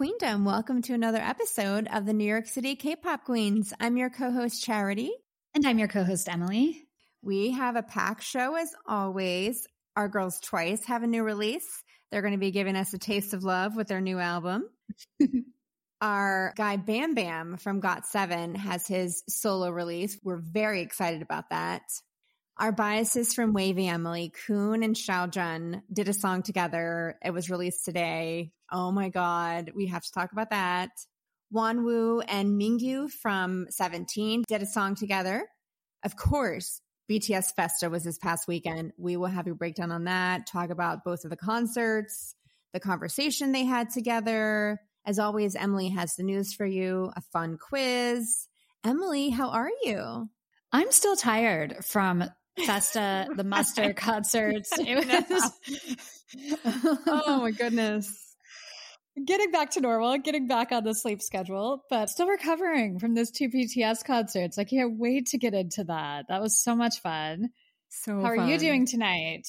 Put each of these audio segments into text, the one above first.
Queendom. Welcome to another episode of the New York City K-pop Queens. I'm your co-host Charity. And I'm your co-host Emily. We have a packed show as always. Our girls twice have a new release. They're going to be giving us a taste of love with their new album. Our guy Bam Bam from GOT7 has his solo release. We're very excited about that. Our biases from WayV Emily, Kun and Xiaojun did a song together. It was released today. Oh my God. We have to talk about that. Wonwoo and Mingyu from 17 did a song together. Of course, BTS Festa was this past weekend. We will have a breakdown on that, talk about both of the concerts, the conversation they had together. As always, Emily has the news for you, a fun quiz. Emily, how are you? I'm still tired from Festa, the Muster concerts. It was Oh my goodness. Getting back to normal, getting back on the sleep schedule, but still recovering from those two BTS concerts. I can't wait to get into that. That was so much fun. So How fun. are you doing tonight?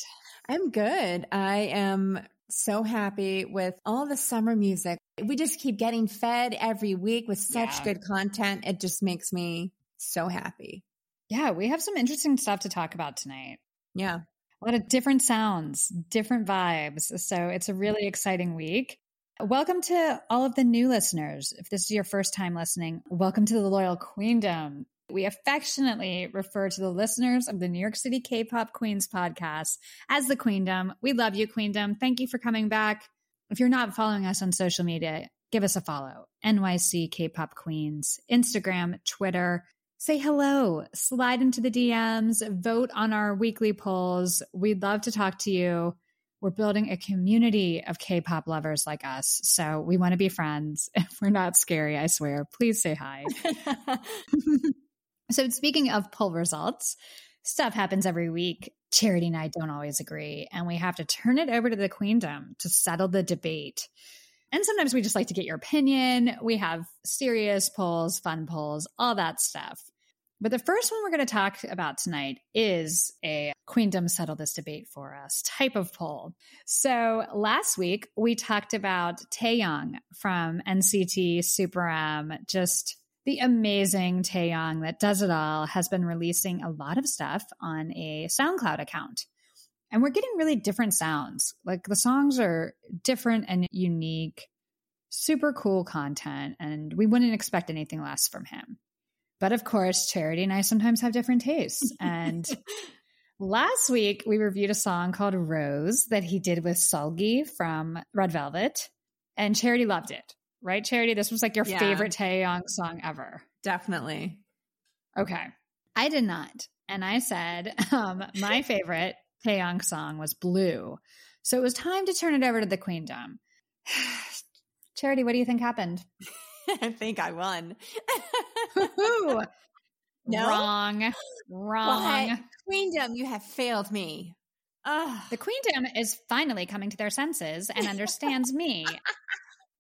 I'm good. I am so happy with all the summer music. We just keep getting fed every week with such yeah. good content. It just makes me so happy. Yeah, we have some interesting stuff to talk about tonight. Yeah. A lot of different sounds, different vibes. So it's a really exciting week. Welcome to all of the new listeners. If this is your first time listening, welcome to the Loyal Queendom. We affectionately refer to the listeners of the New York City K pop Queens podcast as the Queendom. We love you, Queendom. Thank you for coming back. If you're not following us on social media, give us a follow. NYC K pop Queens, Instagram, Twitter say hello, slide into the DMs, vote on our weekly polls. We'd love to talk to you. We're building a community of K pop lovers like us. So we want to be friends. If we're not scary, I swear, please say hi. so, speaking of poll results, stuff happens every week. Charity and I don't always agree, and we have to turn it over to the queendom to settle the debate. And sometimes we just like to get your opinion. We have serious polls, fun polls, all that stuff. But the first one we're going to talk about tonight is a Queendom Settle This Debate for Us type of poll. So last week we talked about Taeyong from NCT Super M, just the amazing Taeyong that does it all, has been releasing a lot of stuff on a SoundCloud account. And we're getting really different sounds. Like the songs are different and unique, super cool content, and we wouldn't expect anything less from him. But of course, Charity and I sometimes have different tastes. And last week, we reviewed a song called Rose that he did with Seulgi from Red Velvet. And Charity loved it, right, Charity? This was like your yeah. favorite Taeyong song ever. Definitely. Okay. I did not. And I said um, my favorite Taeyong song was Blue. So it was time to turn it over to the Queendom. Charity, what do you think happened? I think I won. No? Wrong. Wrong. What? Queendom, you have failed me. Ugh. The Queendom is finally coming to their senses and understands me.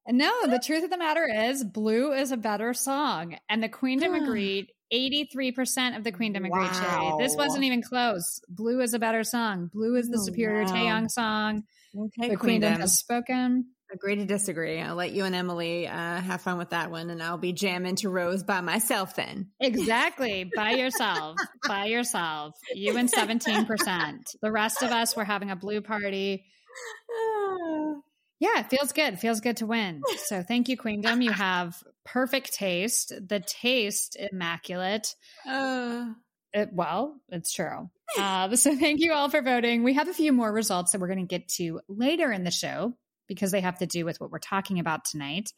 No, the truth of the matter is, Blue is a better song. And the Queendom agreed. 83% of the Queendom agreed, wow. This wasn't even close. Blue is a better song. Blue is the oh, superior wow. Taeyong song. Okay, the Queendom has spoken. Agree to disagree. I'll let you and Emily uh, have fun with that one, and I'll be jamming to Rose by myself then. Exactly, by yourself, by yourself. You and seventeen percent. The rest of us, we're having a blue party. Yeah, it feels good. It feels good to win. So thank you, Queendom. You have perfect taste. The taste immaculate. Uh. It, well, it's true. Uh, so thank you all for voting. We have a few more results that we're going to get to later in the show because they have to do with what we're talking about tonight.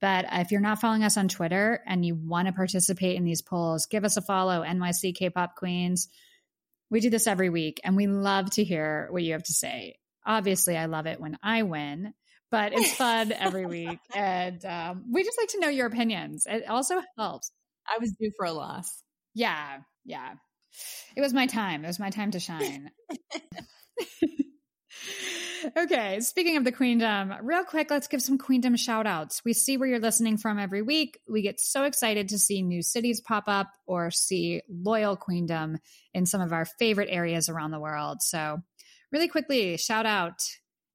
But if you're not following us on Twitter and you want to participate in these polls, give us a follow, NYC K pop Queens. We do this every week and we love to hear what you have to say. Obviously, I love it when I win, but it's fun every week. And um, we just like to know your opinions. It also helps. I was due for a loss. Yeah. Yeah. It was my time. It was my time to shine. okay, speaking of the Queendom, real quick, let's give some Queendom shout outs. We see where you're listening from every week. We get so excited to see new cities pop up or see loyal Queendom in some of our favorite areas around the world. So, really quickly, shout out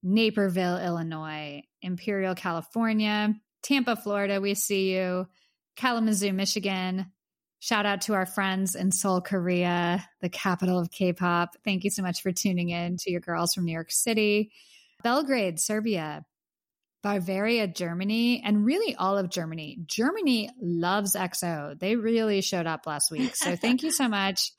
Naperville, Illinois, Imperial, California, Tampa, Florida, we see you. Kalamazoo, Michigan. Shout out to our friends in Seoul, Korea, the capital of K pop. Thank you so much for tuning in to your girls from New York City. Belgrade, Serbia. Bavaria, Germany, and really all of Germany. Germany loves EXO. They really showed up last week. So thank you so much.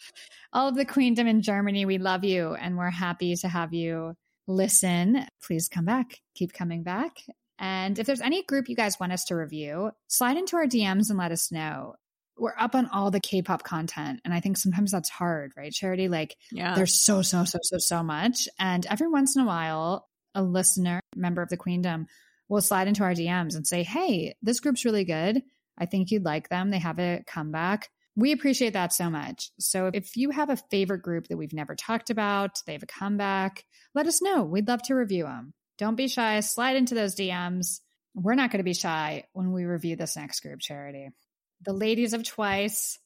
All of the queendom in Germany, we love you and we're happy to have you listen. Please come back. Keep coming back. And if there's any group you guys want us to review, slide into our DMs and let us know. We're up on all the K pop content. And I think sometimes that's hard, right, Charity? Like, yeah. there's so, so, so, so, so much. And every once in a while, a listener, member of the Queendom, will slide into our DMs and say, Hey, this group's really good. I think you'd like them. They have a comeback. We appreciate that so much. So if you have a favorite group that we've never talked about, they have a comeback, let us know. We'd love to review them. Don't be shy. Slide into those DMs. We're not going to be shy when we review this next group, Charity. The Ladies of Twice,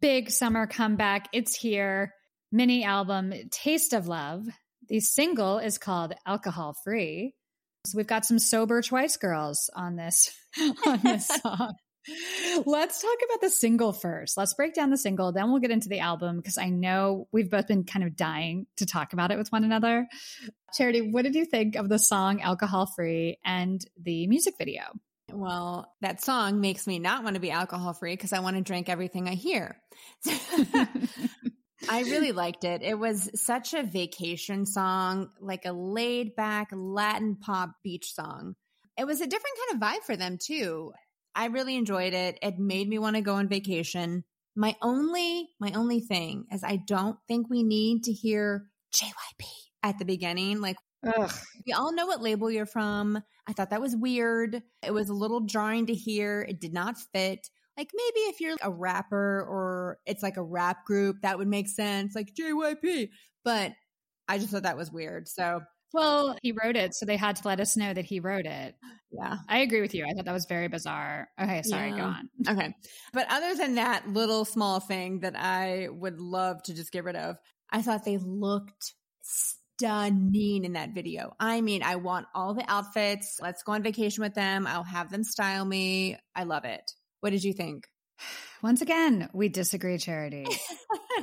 big summer comeback. It's here. Mini album, Taste of Love. The single is called Alcohol Free. So we've got some sober Twice girls on this on this song. Let's talk about the single first. Let's break down the single, then we'll get into the album because I know we've both been kind of dying to talk about it with one another. Charity, what did you think of the song Alcohol Free and the music video? Well, that song makes me not want to be alcohol free because I want to drink everything I hear. I really liked it. It was such a vacation song, like a laid back Latin pop beach song. It was a different kind of vibe for them, too. I really enjoyed it. It made me want to go on vacation. My only, my only thing is I don't think we need to hear JYP at the beginning. Like, Ugh. we all know what label you're from. I thought that was weird. It was a little jarring to hear. It did not fit. Like maybe if you're a rapper or it's like a rap group, that would make sense, like JYP. But I just thought that was weird. So well, he wrote it, so they had to let us know that he wrote it. Yeah. I agree with you. I thought that was very bizarre. Okay, sorry, yeah. go on. Okay. But other than that little small thing that I would love to just get rid of, I thought they looked stunning in that video. I mean, I want all the outfits. Let's go on vacation with them. I'll have them style me. I love it. What did you think? Once again, we disagree, Charity.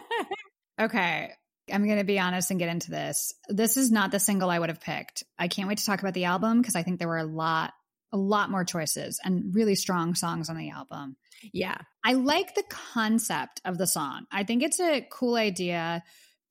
okay. I'm going to be honest and get into this. This is not the single I would have picked. I can't wait to talk about the album because I think there were a lot, a lot more choices and really strong songs on the album. Yeah. I like the concept of the song. I think it's a cool idea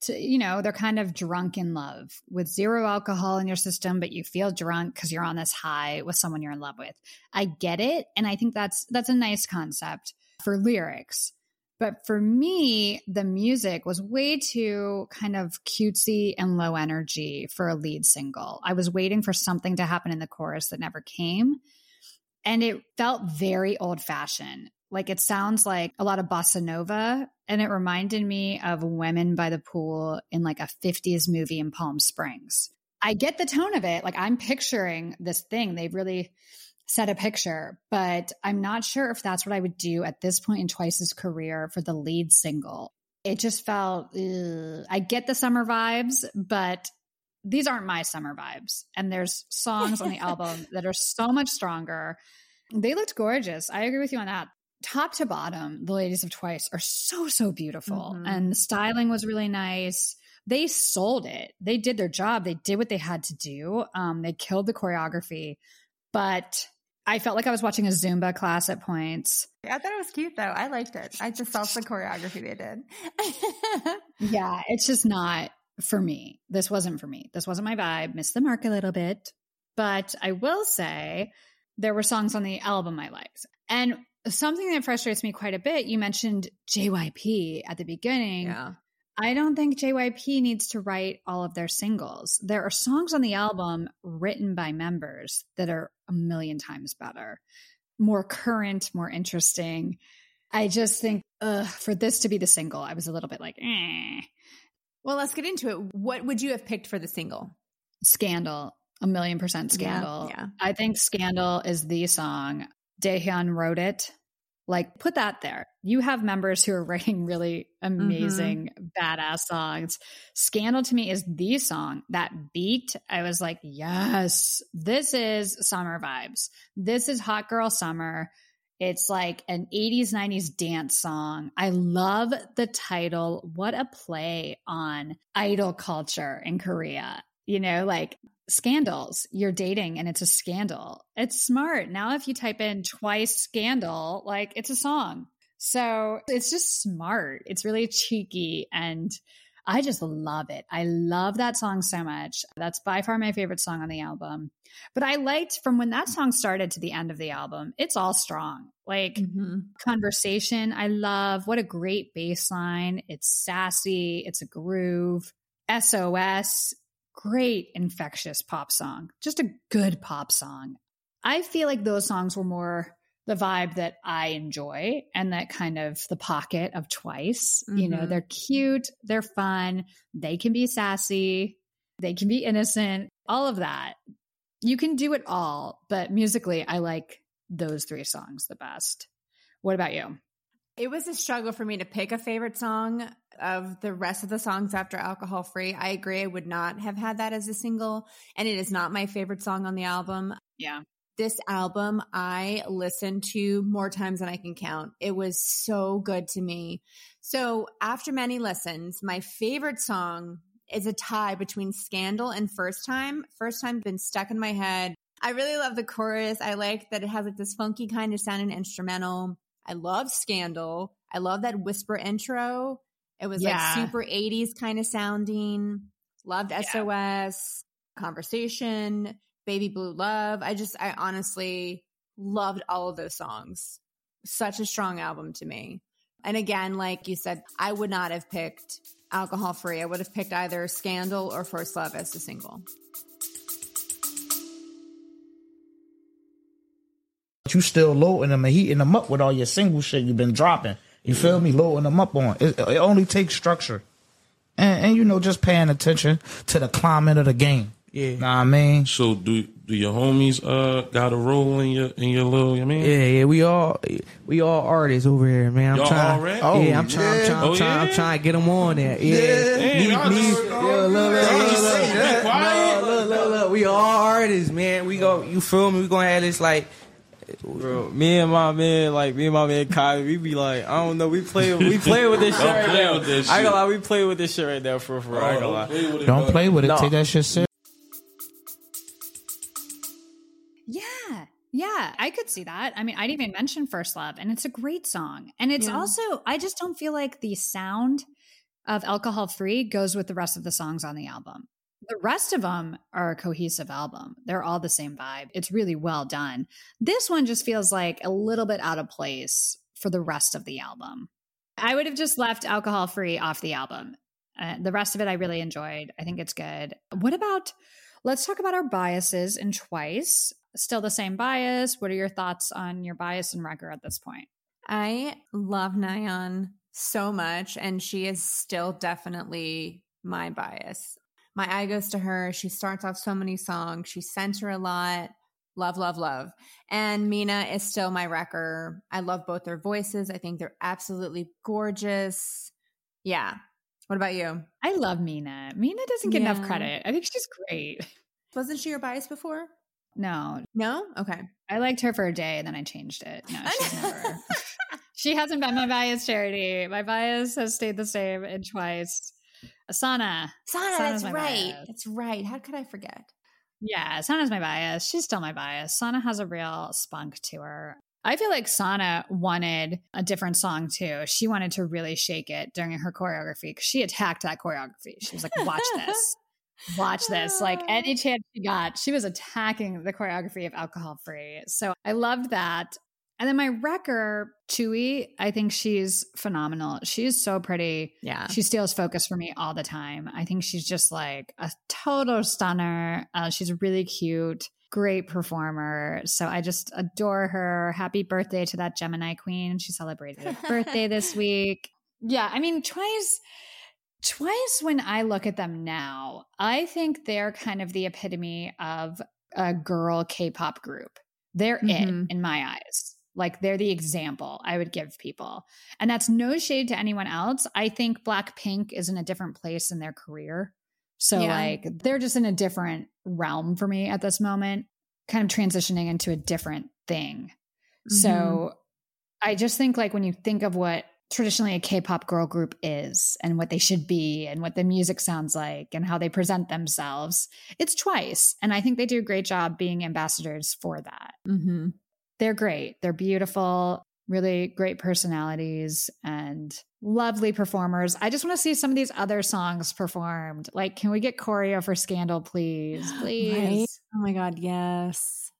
to, you know, they're kind of drunk in love with zero alcohol in your system, but you feel drunk because you're on this high with someone you're in love with. I get it. And I think that's, that's a nice concept for lyrics. But for me, the music was way too kind of cutesy and low energy for a lead single. I was waiting for something to happen in the chorus that never came. And it felt very old fashioned. Like it sounds like a lot of bossa nova. And it reminded me of women by the pool in like a 50s movie in Palm Springs. I get the tone of it. Like I'm picturing this thing. They've really set a picture, but I'm not sure if that's what I would do at this point in Twice's career for the lead single. It just felt, ugh. I get the summer vibes, but these aren't my summer vibes. And there's songs on the album that are so much stronger. They looked gorgeous. I agree with you on that top to bottom, the ladies of Twice are so, so beautiful. Mm-hmm. And the styling was really nice. They sold it. They did their job. They did what they had to do. Um, they killed the choreography. But I felt like I was watching a Zumba class at points. I thought it was cute though. I liked it. I just felt the choreography they did. yeah, it's just not for me. This wasn't for me. This wasn't my vibe. Missed the mark a little bit. But I will say there were songs on the album I liked. And something that frustrates me quite a bit, you mentioned JYP at the beginning. Yeah. I don't think JYP needs to write all of their singles. There are songs on the album written by members that are a million times better, more current, more interesting. I just think for this to be the single, I was a little bit like, eh. Well, let's get into it. What would you have picked for the single? Scandal, a million percent scandal. Yeah, yeah. I think Scandal is the song. Dahyun wrote it. Like, put that there. You have members who are writing really amazing, mm-hmm. badass songs. Scandal to me is the song that beat. I was like, yes, this is summer vibes. This is hot girl summer. It's like an 80s, 90s dance song. I love the title. What a play on idol culture in Korea. You know, like scandals. You're dating and it's a scandal. It's smart. Now, if you type in twice scandal, like it's a song. So it's just smart. It's really cheeky and I just love it. I love that song so much. That's by far my favorite song on the album. But I liked from when that song started to the end of the album, it's all strong. Like mm-hmm. conversation, I love. What a great bass line. It's sassy, it's a groove. SOS great infectious pop song, just a good pop song. I feel like those songs were more the vibe that I enjoy and that kind of the pocket of twice. Mm-hmm. You know, mm-hmm. they're cute, they're fun, they can be sassy, they can be innocent, all of that. You can do it all, but musically, I like those three songs the best. What about you? It was a struggle for me to pick a favorite song of the rest of the songs after Alcohol Free. I agree. I would not have had that as a single. And it is not my favorite song on the album. Yeah. This album, I listened to more times than I can count. It was so good to me. So, after many listens, my favorite song is a tie between Scandal and First Time. First Time been stuck in my head. I really love the chorus. I like that it has like this funky kind of sounding instrumental. I love Scandal. I love that whisper intro. It was yeah. like super 80s kind of sounding. Loved yeah. SOS, Conversation, Baby Blue Love. I just, I honestly loved all of those songs. Such a strong album to me. And again, like you said, I would not have picked Alcohol Free. I would have picked either Scandal or First Love as a single. You still loading them and heating them up with all your single shit you've been dropping. You feel me? Loading them up on. It, it only takes structure. And, and, you know, just paying attention to the climate of the game. Yeah. Know what I mean? So do do your homies uh got a role in your in your little I mean? Yeah, yeah, we all we all artists over here, man. I'm Y'all trying, all right? Oh, yeah, I'm trying, I'm trying, I'm, oh, trying, yeah? I'm trying to get them on there. Yeah, yeah. Me, Damn, me, just, yeah, look, look, look, look, look, look, look, we all artists, man. We go, you feel me? We gonna have this like Bro, me and my man, like me and my man Kai, we be like, I don't know, we play, we play with this shit right now. I ain't gonna lie, we play with this shit right now for for. I ain't gonna lie. Don't play with it. No. Take that shit serious. Yeah, yeah, I could see that. I mean, I didn't even mention First Love, and it's a great song. And it's yeah. also, I just don't feel like the sound of Alcohol Free goes with the rest of the songs on the album. The rest of them are a cohesive album. They're all the same vibe. It's really well done. This one just feels like a little bit out of place for the rest of the album. I would have just left alcohol free off the album. Uh, the rest of it I really enjoyed. I think it's good. What about let's talk about our biases in Twice. Still the same bias. What are your thoughts on your bias and wrecker at this point? I love Nayeon so much, and she is still definitely my bias my eye goes to her. She starts off so many songs. She center a lot. Love, love, love. And Mina is still my wrecker. I love both their voices. I think they're absolutely gorgeous. Yeah. What about you? I love Mina. Mina doesn't get yeah. enough credit. I think she's great. Wasn't she your bias before? No. No? Okay. I liked her for a day and then I changed it. No, she's never. she hasn't been my bias charity. My bias has stayed the same in twice. Asana. Sana, that's right. Bias. That's right. How could I forget? Yeah, Sana's my bias. She's still my bias. Sana has a real spunk to her. I feel like Sana wanted a different song too. She wanted to really shake it during her choreography because she attacked that choreography. She was like, watch this. Watch this. Like any oh. chance she got, she was attacking the choreography of alcohol free. So I loved that. And then my wrecker, Tzuyu, I think she's phenomenal. She's so pretty. Yeah. She steals focus for me all the time. I think she's just like a total stunner. Uh, she's really cute, great performer. So I just adore her. Happy birthday to that Gemini queen. She celebrated a birthday this week. Yeah. I mean, twice. Twice when I look at them now, I think they're kind of the epitome of a girl K pop group. They're mm-hmm. it in my eyes Like they're the example I would give people. And that's no shade to anyone else. I think Blackpink is in a different place in their career. So Yeah. like they're just in a different realm for me at this moment, kind of transitioning into a different thing. Mm-hmm. So I just think like when you think of what traditionally a K-pop girl group is and what they should be and what the music sounds like and how they present themselves, it's twice. And I think they do a great job being ambassadors for that. hmm They're great. They're beautiful, really great personalities and lovely performers. I just want to see some of these other songs performed. Like, can we get choreo for Scandal, please? Please. Right? Oh my God, yes.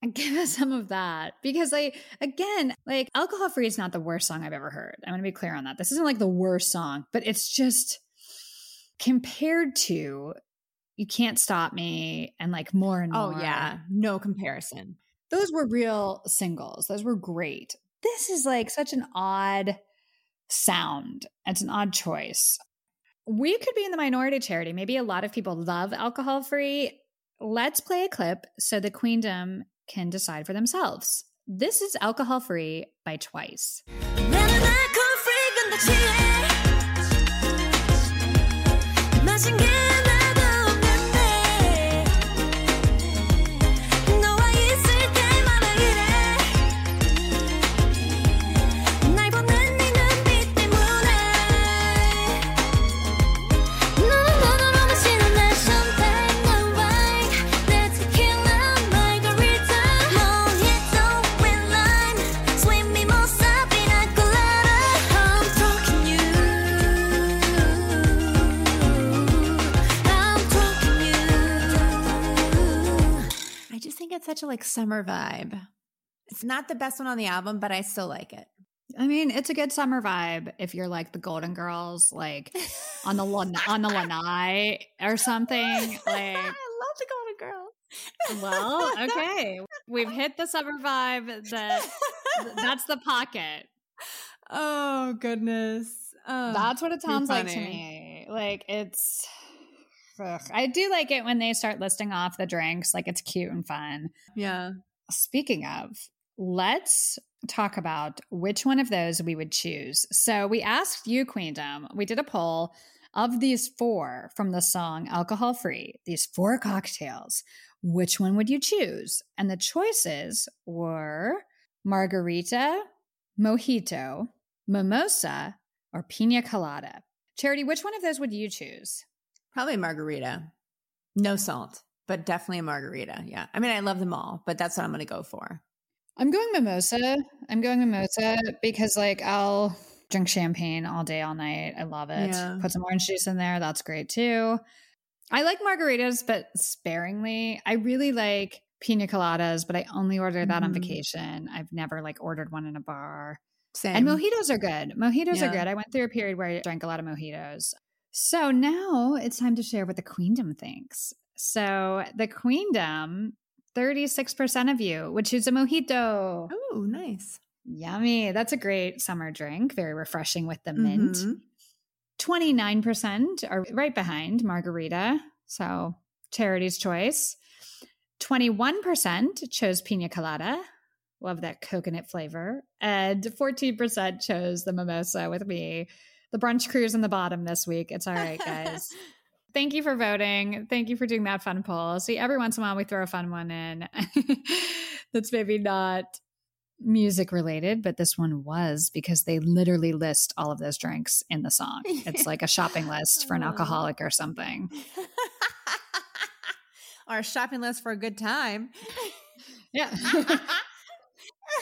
And give us some of that because like again like alcohol free is not the worst song i've ever heard i'm gonna be clear on that this isn't like the worst song but it's just compared to you can't stop me and like more and Oh yeah, no comparison. Those were real singles. Those were great. This is like such an odd sound. It's an odd choice. We could be in the minority charity. Maybe a lot of people love alcohol free. Let's play a clip so the queendom can decide for themselves. This is alcohol free by twice like summer vibe. It's not the best one on the album, but I still like it. i mean it's a good summer vibe if you're like the golden girls like on the on the lanai or something like I love the Golden Girls. well okay we've hit the summer vibe that that's the pocket oh goodness. Oh, That's what it sounds like to me. Like it's. Ugh. I do like it when they start listing off the drinks. Like it's cute and fun. Yeah. Speaking of, let's talk about which one of those we would choose. So we asked you, Queendom. We did a poll of these four from the song "Alcohol Free." These four cocktails. Which one would you choose? And the choices were margarita, mojito, mimosa, or pina colada. Charity, which one of those would you choose? Probably margarita. No salt, but definitely a margarita. Yeah. I mean, I love them all, but that's what I'm going to go for. I'm going mimosa. I'm going mimosa because like I'll drink champagne all day, all night. I love it. Yeah. Put some orange juice in there. That's great too. I like margaritas, but sparingly. I really like pina coladas, but I only order that on Mhm. vacation. I've never like ordered one in a bar. Same. And mojitos are good. Mojitos are good. I went through a period where I drank a lot of mojitos. So now it's time to share what the queendom thinks. So the queendom, 36% of you would choose a mojito. Oh, nice. Yummy. That's a great summer drink. Very refreshing with the mint. Mhm. 29% are right behind margarita. So charity's choice. 21% chose pina colada. Love that coconut flavor. And 14% chose the mimosa with me. The brunch crew's in the bottom this week. It's all right, guys. Thank you for voting. Thank you for doing that fun poll. See, every once in a while we throw a fun one in that's maybe not music related, but this one was because they literally list all of those drinks in the song. It's like a shopping list for an Oh. alcoholic or something. or a shopping list for a good time. Yeah.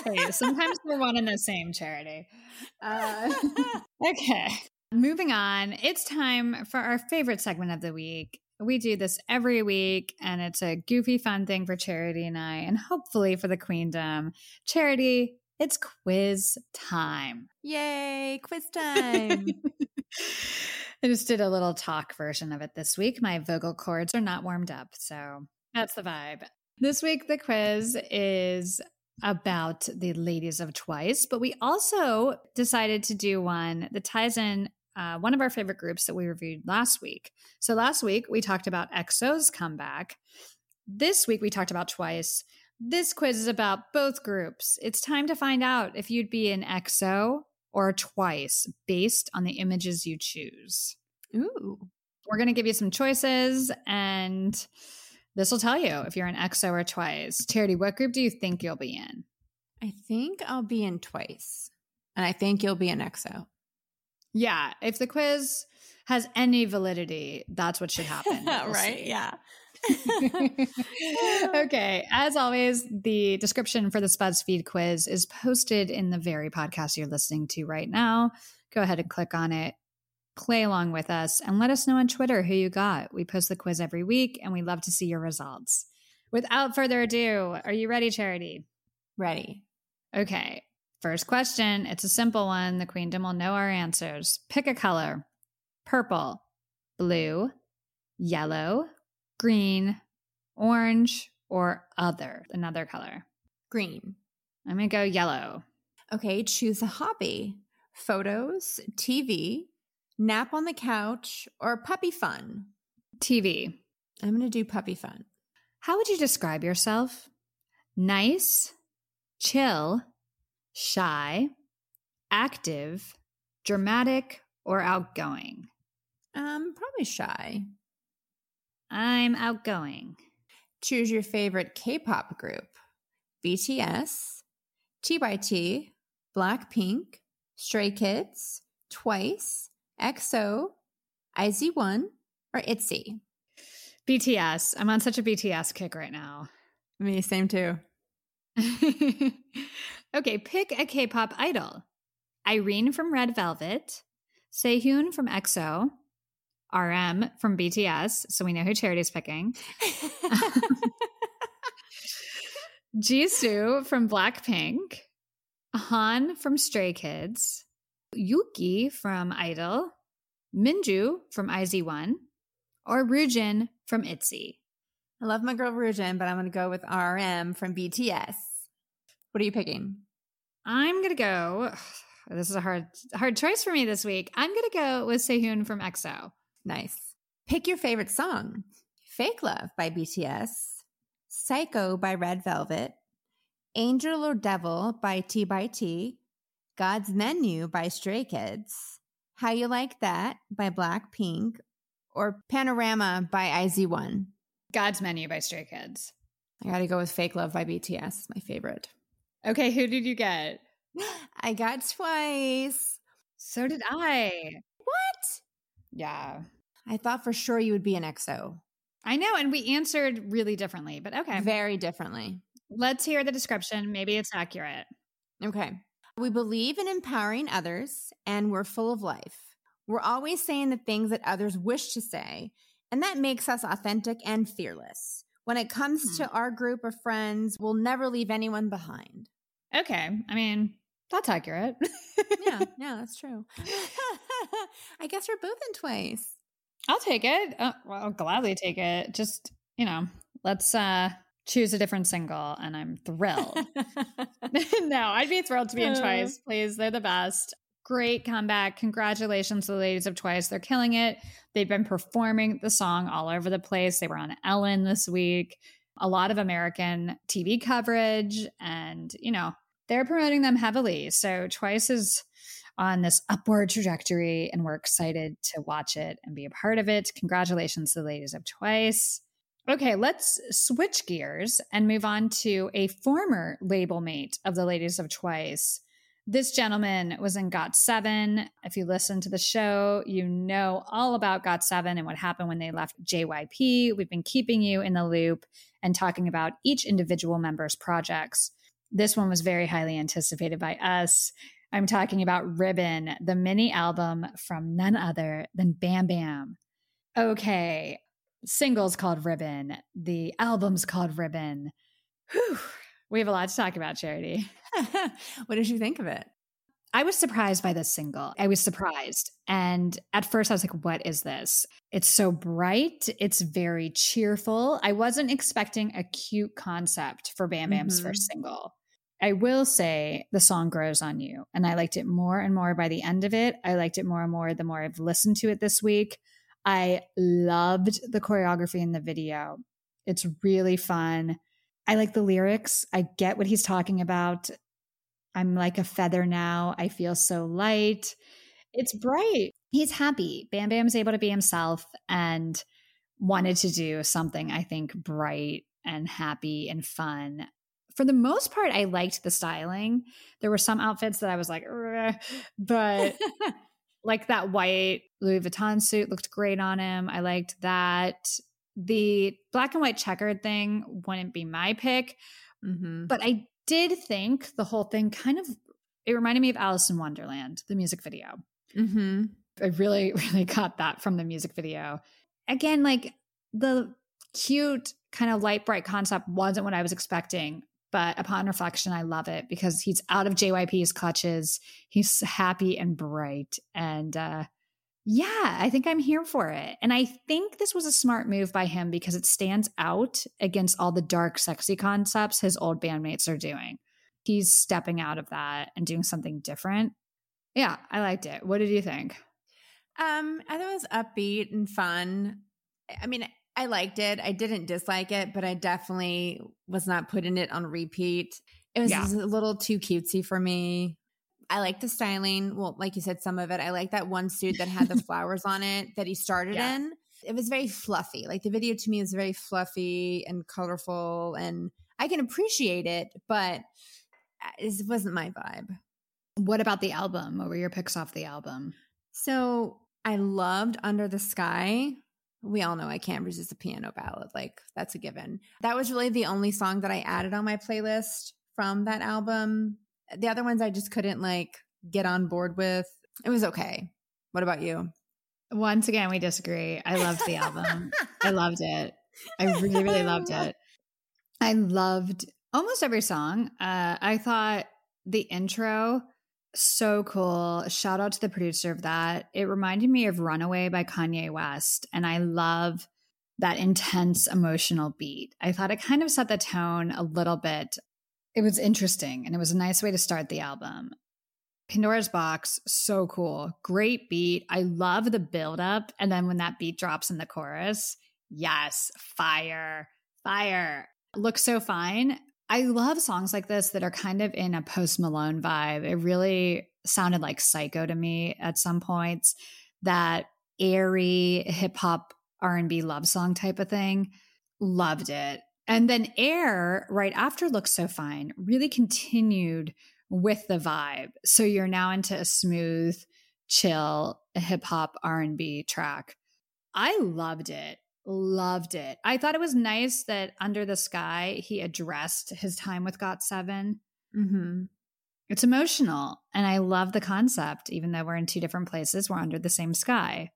Hey, sometimes we're one and the same charity. Uh, okay. Moving on, it's time for our favorite segment of the week. We do this every week, and it's a goofy, fun thing for Charity and I, and hopefully for the Queendom. Charity, it's quiz time. Yay, quiz time. I just did a little talk version of it this week. My vocal cords are not warmed up, so that's the vibe. This week, the quiz is about the ladies of Twice, but we also decided to do one that ties in uh, one of our favorite groups that we reviewed last week. So last week, we talked about EXO's comeback. This week, we talked about Twice, This quiz is about both groups. It's time to find out if you'd be an EXO or twice based on the images you choose. Ooh. We're going to give you some choices and this will tell you if you're an EXO or twice. Charity, what group do you think you'll be in? I think I'll be in twice. And I think you'll be an EXO. Yeah, if the quiz has any validity, that's what should happen. We'll see. Yeah. okay. As always, the description for this BuzzFeed quiz is posted in the very podcast you're listening to right now. Go ahead and click on it, play along with us, and let us know on Twitter who you got. We post the quiz every week, and we love to see your results. Without further ado, are you ready, Charity? Ready. Okay. First question. It's a simple one. The Queendom will know our answers. Pick a color purple, blue, yellow, green, orange, or other. Another color. Green. I'm going to go yellow. Okay, choose a hobby photos, TV, nap on the couch, or puppy fun. TV. I'm going to do puppy fun. How would you describe yourself? Nice, chill, shy, active, dramatic, or outgoing? Um, probably shy. I'm outgoing. Choose your favorite K-pop group: BTS, T by T, Blackpink, Stray Kids, Twice, EXO, IZ*ONE, or ITZY. BTS. I'm on such a BTS kick right now. Me, same too. okay, pick a K pop idol Irene from Red Velvet, Sehun from EXO, RM from BTS. So we know who Charity's picking. Jisoo from Blackpink, Han from Stray Kids, Yuqi from Idol, Minju from IZ*ONE, or Ryujin from ITZY. I love my girl Ryujin, but I'm going to go with RM from BTS. What are you picking? I'm gonna go. This is a hard, hard choice for me this week. I'm gonna go with Sehun from EXO. Nice. Pick your favorite song Fake Love by BTS, Psycho by Red Velvet, Angel or Devil by T by T, God's Menu by Stray Kids, How You Like That by Blackpink, or Panorama by IZ*ONE. God's Menu by Stray Kids. I gotta go with Fake Love by BTS, my favorite. Okay, who did you get? I got twice. So did I. What? Yeah. I thought for sure you would be an EXO. I know, and we answered really differently, but okay. Very differently. Let's hear the description. Maybe it's accurate. Okay. We believe in empowering others and we're full of life. We're always saying the things that others wish to say, and that makes us authentic and fearless. When it comes Hmm. to our group of friends, we'll never leave anyone behind. Okay. I mean, that's accurate. Yeah, yeah, that's true. I guess we're both in twice. I'll take it. Uh, well, I'll gladly take it. Just, you know, let's uh choose a different single and I'm thrilled. no, I'd be thrilled to be in Uh. Twice. Please, they're the best. Great comeback. Congratulations to the ladies of Twice. They're killing it. They've been performing the song all over the place. They were on Ellen this week. A lot of American TV coverage and, you know, they're promoting them heavily. So Twice is on this upward trajectory and we're excited to watch it and be a part of it. Congratulations to the ladies of Twice. Okay, let's switch gears and move on to a former label mate of the ladies of Twice. This gentleman was in Got Seven. If you listen to the show, you know all about Got Seven and what happened when they left JYP. We've been keeping you in the loop and talking about each individual member's projects. This one was very highly anticipated by us. I'm talking about Ribbon, the mini album from none other than Bam Bam. Okay, singles called Ribbon, the album's called Ribbon. Whew. We have a lot to talk about, Charity. what did you think of it? I was surprised by this single. I was surprised. And at first, I was like, what is this? It's so bright. It's very cheerful. I wasn't expecting a cute concept for Bam Bam's Mhm. first single. I will say the song grows on you. And I liked it more and more by the end of it. I liked it more and more the more I've listened to it this week. I loved the choreography in the video. It's really fun. I like the lyrics. I get what he's talking about. I'm like a feather now. I feel so light. It's bright. He's happy. Bam Bam's able to be himself and wanted to do something, I think, bright and happy and fun. For the most part, I liked the styling. There were some outfits that I was like, but like that white Louis Vuitton suit looked great on him. I liked that. The black and white checkered thing wouldn't be my pick, Mm-hmm. but I did think the whole thing kind of it reminded me of Alice in Wonderland, the music video. Mm-hmm. I really, really got that from the music video. Again, like the cute kind of light bright concept wasn't what I was expecting. But upon reflection, I love it because he's out of JYP's clutches. He's happy and bright. And uh, yeah, I think I'm here for it. And I think this was a smart move by him because it stands out against all the dark, sexy concepts his old bandmates are doing. He's stepping out of that and doing something different. Yeah, I liked it. What did you think? Um, I thought it was upbeat and fun. I mean, I liked it. I didn't dislike it, but I definitely was not putting it on repeat. It was Yeah. a little too cutesy for me. I like the styling. Well, like you said, some of it. I like that one suit that had the flowers on it that he started Yeah. in. It was very fluffy. Like the video to me was very fluffy and colorful, and I can appreciate it, but uh, it wasn't my vibe. What about the album? What were your picks off the album? So I loved Under the Sky. We all know I can't resist a piano ballad. Like that's a given. That was really the only song that I added on my playlist from that album. The other ones I just couldn't like get on board with. It was okay. What about you? Once again, we disagree. I loved the album. I loved it. I really, really loved it. I loved almost every song. Uh, I thought the intro so cool. Shout out to the producer of that. It reminded me of Runaway by Kanye West, and I love that intense emotional beat. I thought it kind of set the tone a little bit. It was interesting, and it was a nice way to start the album. Pandora's Box, so cool. Great beat. I love the build up. And then when that beat drops in the chorus, yes, fire, fire. Looks so fine. I love songs like this that are kind of in a post Malone vibe. It really sounded like Psycho to me at some points. That airy hip hop R&B love song type of thing. Loved it. And then Air right after Looks So Fine really continued with the vibe. So you're now into a smooth, chill hip hop R&B track. I loved it. Loved it. I thought it was nice that Under the Sky he addressed his time with Got 7. Mm-hmm. It's emotional and I love the concept even though we're in two different places, we're under the same sky.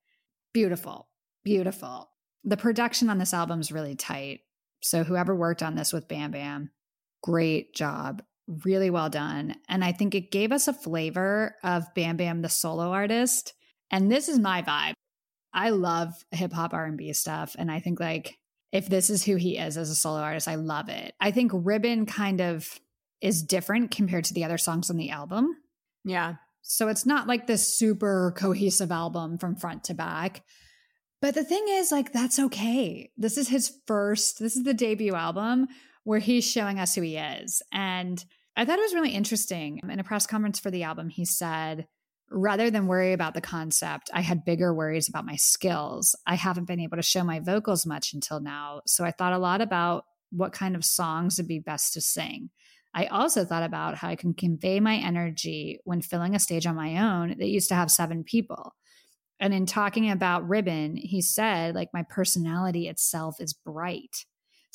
Beautiful. Beautiful. The production on this album is really tight. So whoever worked on this with Bam Bam, great job really well done and i think it gave us a flavor of bam bam the solo artist and this is my vibe i love hip hop r&b stuff and i think like if this is who he is as a solo artist i love it i think ribbon kind of is different compared to the other songs on the album Yeah. so it's not like this super cohesive album from front to back but the thing is like that's okay this is his first this is the debut album where he's showing us who he is. And I thought it was really interesting. In a press conference for the album, he said, rather than worry about the concept, I had bigger worries about my skills. I haven't been able to show my vocals much until now. So I thought a lot about what kind of songs would be best to sing. I also thought about how I can convey my energy when filling a stage on my own that used to have seven people. And in talking about Ribbon, he said, like, my personality itself is bright.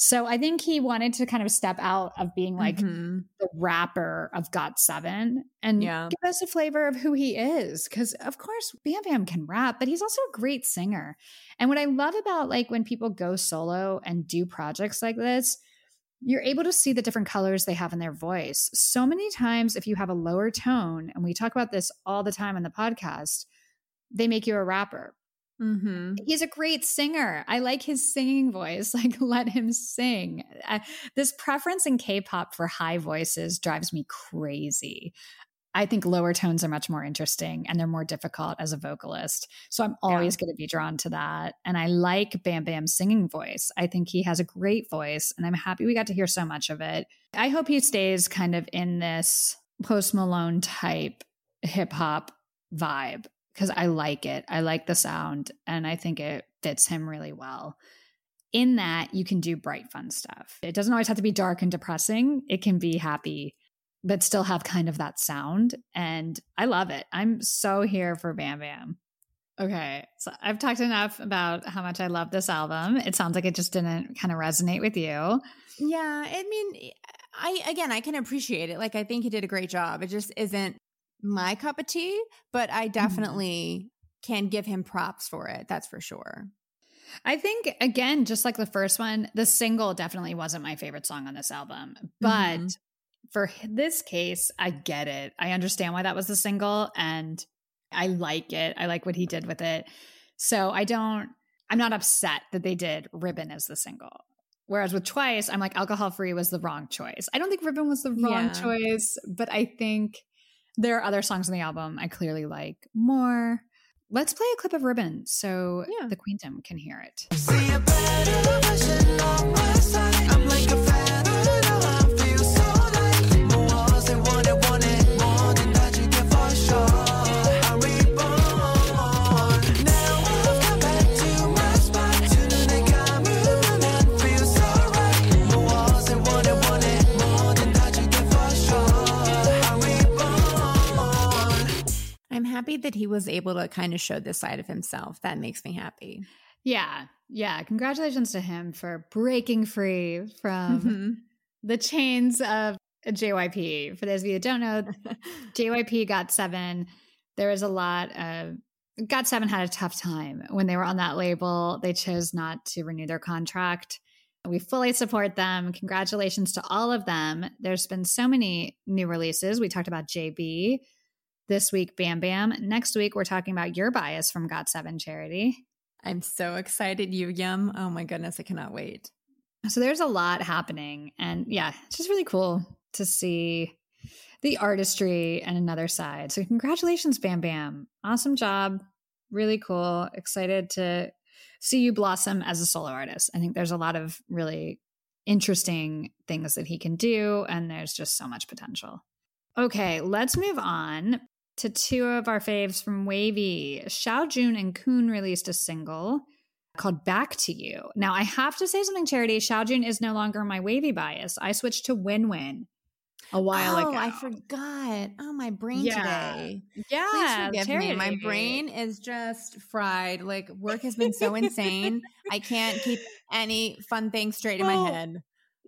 So I think he wanted to kind of step out of being like Mhm. the rapper of Got Seven and Yeah. give us a flavor of who he is. Because of course, Bam Bam can rap, but he's also a great singer. And what I love about like when people go solo and do projects like this, you're able to see the different colors they have in their voice. So many times, if you have a lower tone, and we talk about this all the time in the podcast, they make you a rapper. Mm-hmm. He's a great singer. I like his singing voice. Like, let him sing. I, this preference in K pop for high voices drives me crazy. I think lower tones are much more interesting and they're more difficult as a vocalist. So I'm always going to be drawn to that. And I like Bam Bam's singing voice. I think he has a great voice and I'm happy we got to hear so much of it. I hope he stays kind of in this post Malone type hip hop vibe because I like it. I like the sound and I think it fits him really well. In that, you can do bright, fun stuff. It doesn't always have to be dark and depressing, it can be happy but still have kind of that sound. And I love it. I'm so here for Bam Bam. Okay. So I've talked enough about how much I love this album. It sounds like it just didn't kind of resonate with you. Yeah, I mean, I again, I can appreciate it. Like, I think he did a great job. It just isn't my cup of tea, but I definitely can give him props for it. That's for sure. I think, again, just like the first one, the single definitely wasn't my favorite song on this album. But Mhm. for this case, I get it. I understand why that was the single and I like it. I like what he did with it. So I don't, I'm not upset that they did Ribbon as the single. Whereas with Twice, I'm like, alcohol free was the wrong choice. I don't think Ribbon was the wrong Yeah. choice, but I think there are other songs on the album I clearly like more. Let's play a clip of Ribbon so Yeah. the Queendom can hear it. I'm happy that he was able to kind of show this side of himself. That makes me happy. Yeah. Yeah. Congratulations to him for breaking free from Mhm. the chains of JYP. For those of you who don't know, JYP GOT7. There was a lot of GOT7 had a tough time when they were on that label. They chose not to renew their contract. We fully support them. Congratulations to all of them. There's been so many new releases. We talked about JB this week, Bam Bam. Next week, we're talking about your bias from GOT7 Charity. I'm so excited, you yum. Oh my goodness, I cannot wait. So there's a lot happening. And yeah, it's just really cool to see the artistry and another side. So congratulations, Bam Bam. Awesome job. Really cool. Excited to see you blossom as a solo artist. I think there's a lot of really interesting things that he can do, and there's just so much potential. Okay, let's move on to two of our faves from WayV. Xiao Jun and Kun released a single called Back to You. Now, I have to say something, Charity. Xiao Jun is no longer my WayV bias. I switched to Win Win a while oh, ago. oh, ago. I forgot. Oh, my brain Yeah. today. Please forgive me. My brain is just fried. Like work has been so insane. I can't keep any fun things straight in my head.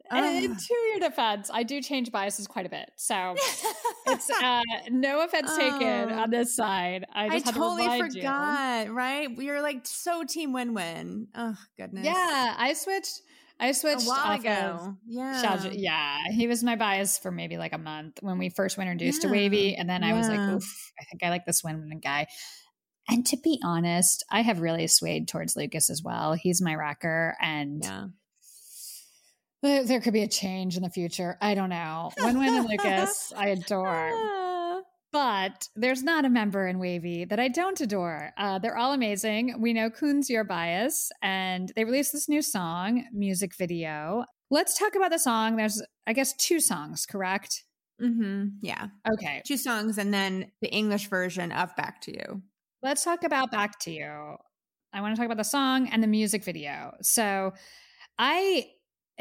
And to your defense, I do change biases quite a bit. So it's uh, no offense taken Oh. on this side. I I just to totally you. forgot. Right? we are like so team win-win. Oh goodness. Yeah, I switched. I switched a while ago. Yeah. Yeah, he was my bias for maybe like a month when we first were introduced Yeah, to WayV, and then I was like, "Oof, I think I like this Win Win guy." And to be honest, I have really swayed towards Lucas as well. He's my rocker, and Yeah. There, could be a change in the future. I don't know. Win Win and Lucas, I adore. Ah. But there's not a member in WayV that I don't adore. Uh, they're all amazing. We know Kun's your bias, and they released this new song, music video. Let's talk about the song. There's, I guess, two songs, correct? Mm-hmm. Yeah. Okay. Two songs and then the English version of Back to You. Let's talk about Back to You. I want to talk about the song and the music video. So, I.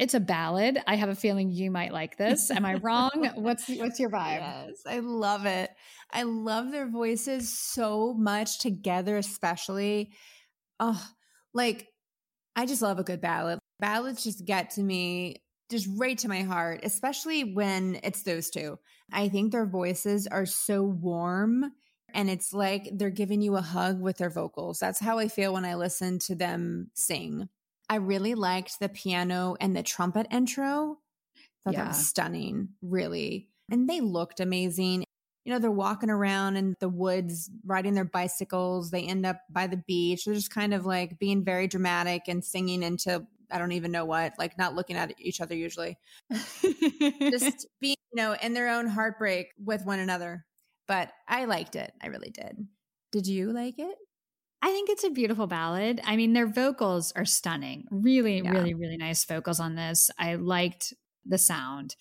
It's a ballad. I have a feeling you might like this. Am I wrong? what's what's your vibe? Yes, I love it. I love their voices so much together, especially. Oh, like I just love a good ballad. Ballads just get to me just right to my heart, especially when it's those two. I think their voices are so warm and it's like they're giving you a hug with their vocals. That's how I feel when I listen to them sing. I really liked the piano and the trumpet intro. Thought that was stunning, really. And they looked amazing. You know, they're walking around in the woods, riding their bicycles. They end up by the beach. They're just kind of like being very dramatic and singing into I don't even know what, like not looking at each other usually. Just being, you know, in their own heartbreak with one another. but I liked it. I really did. Did you like it? I think it's a beautiful ballad. I mean, their vocals are stunning. Really, Yeah. really, really nice vocals on this. I liked the sound.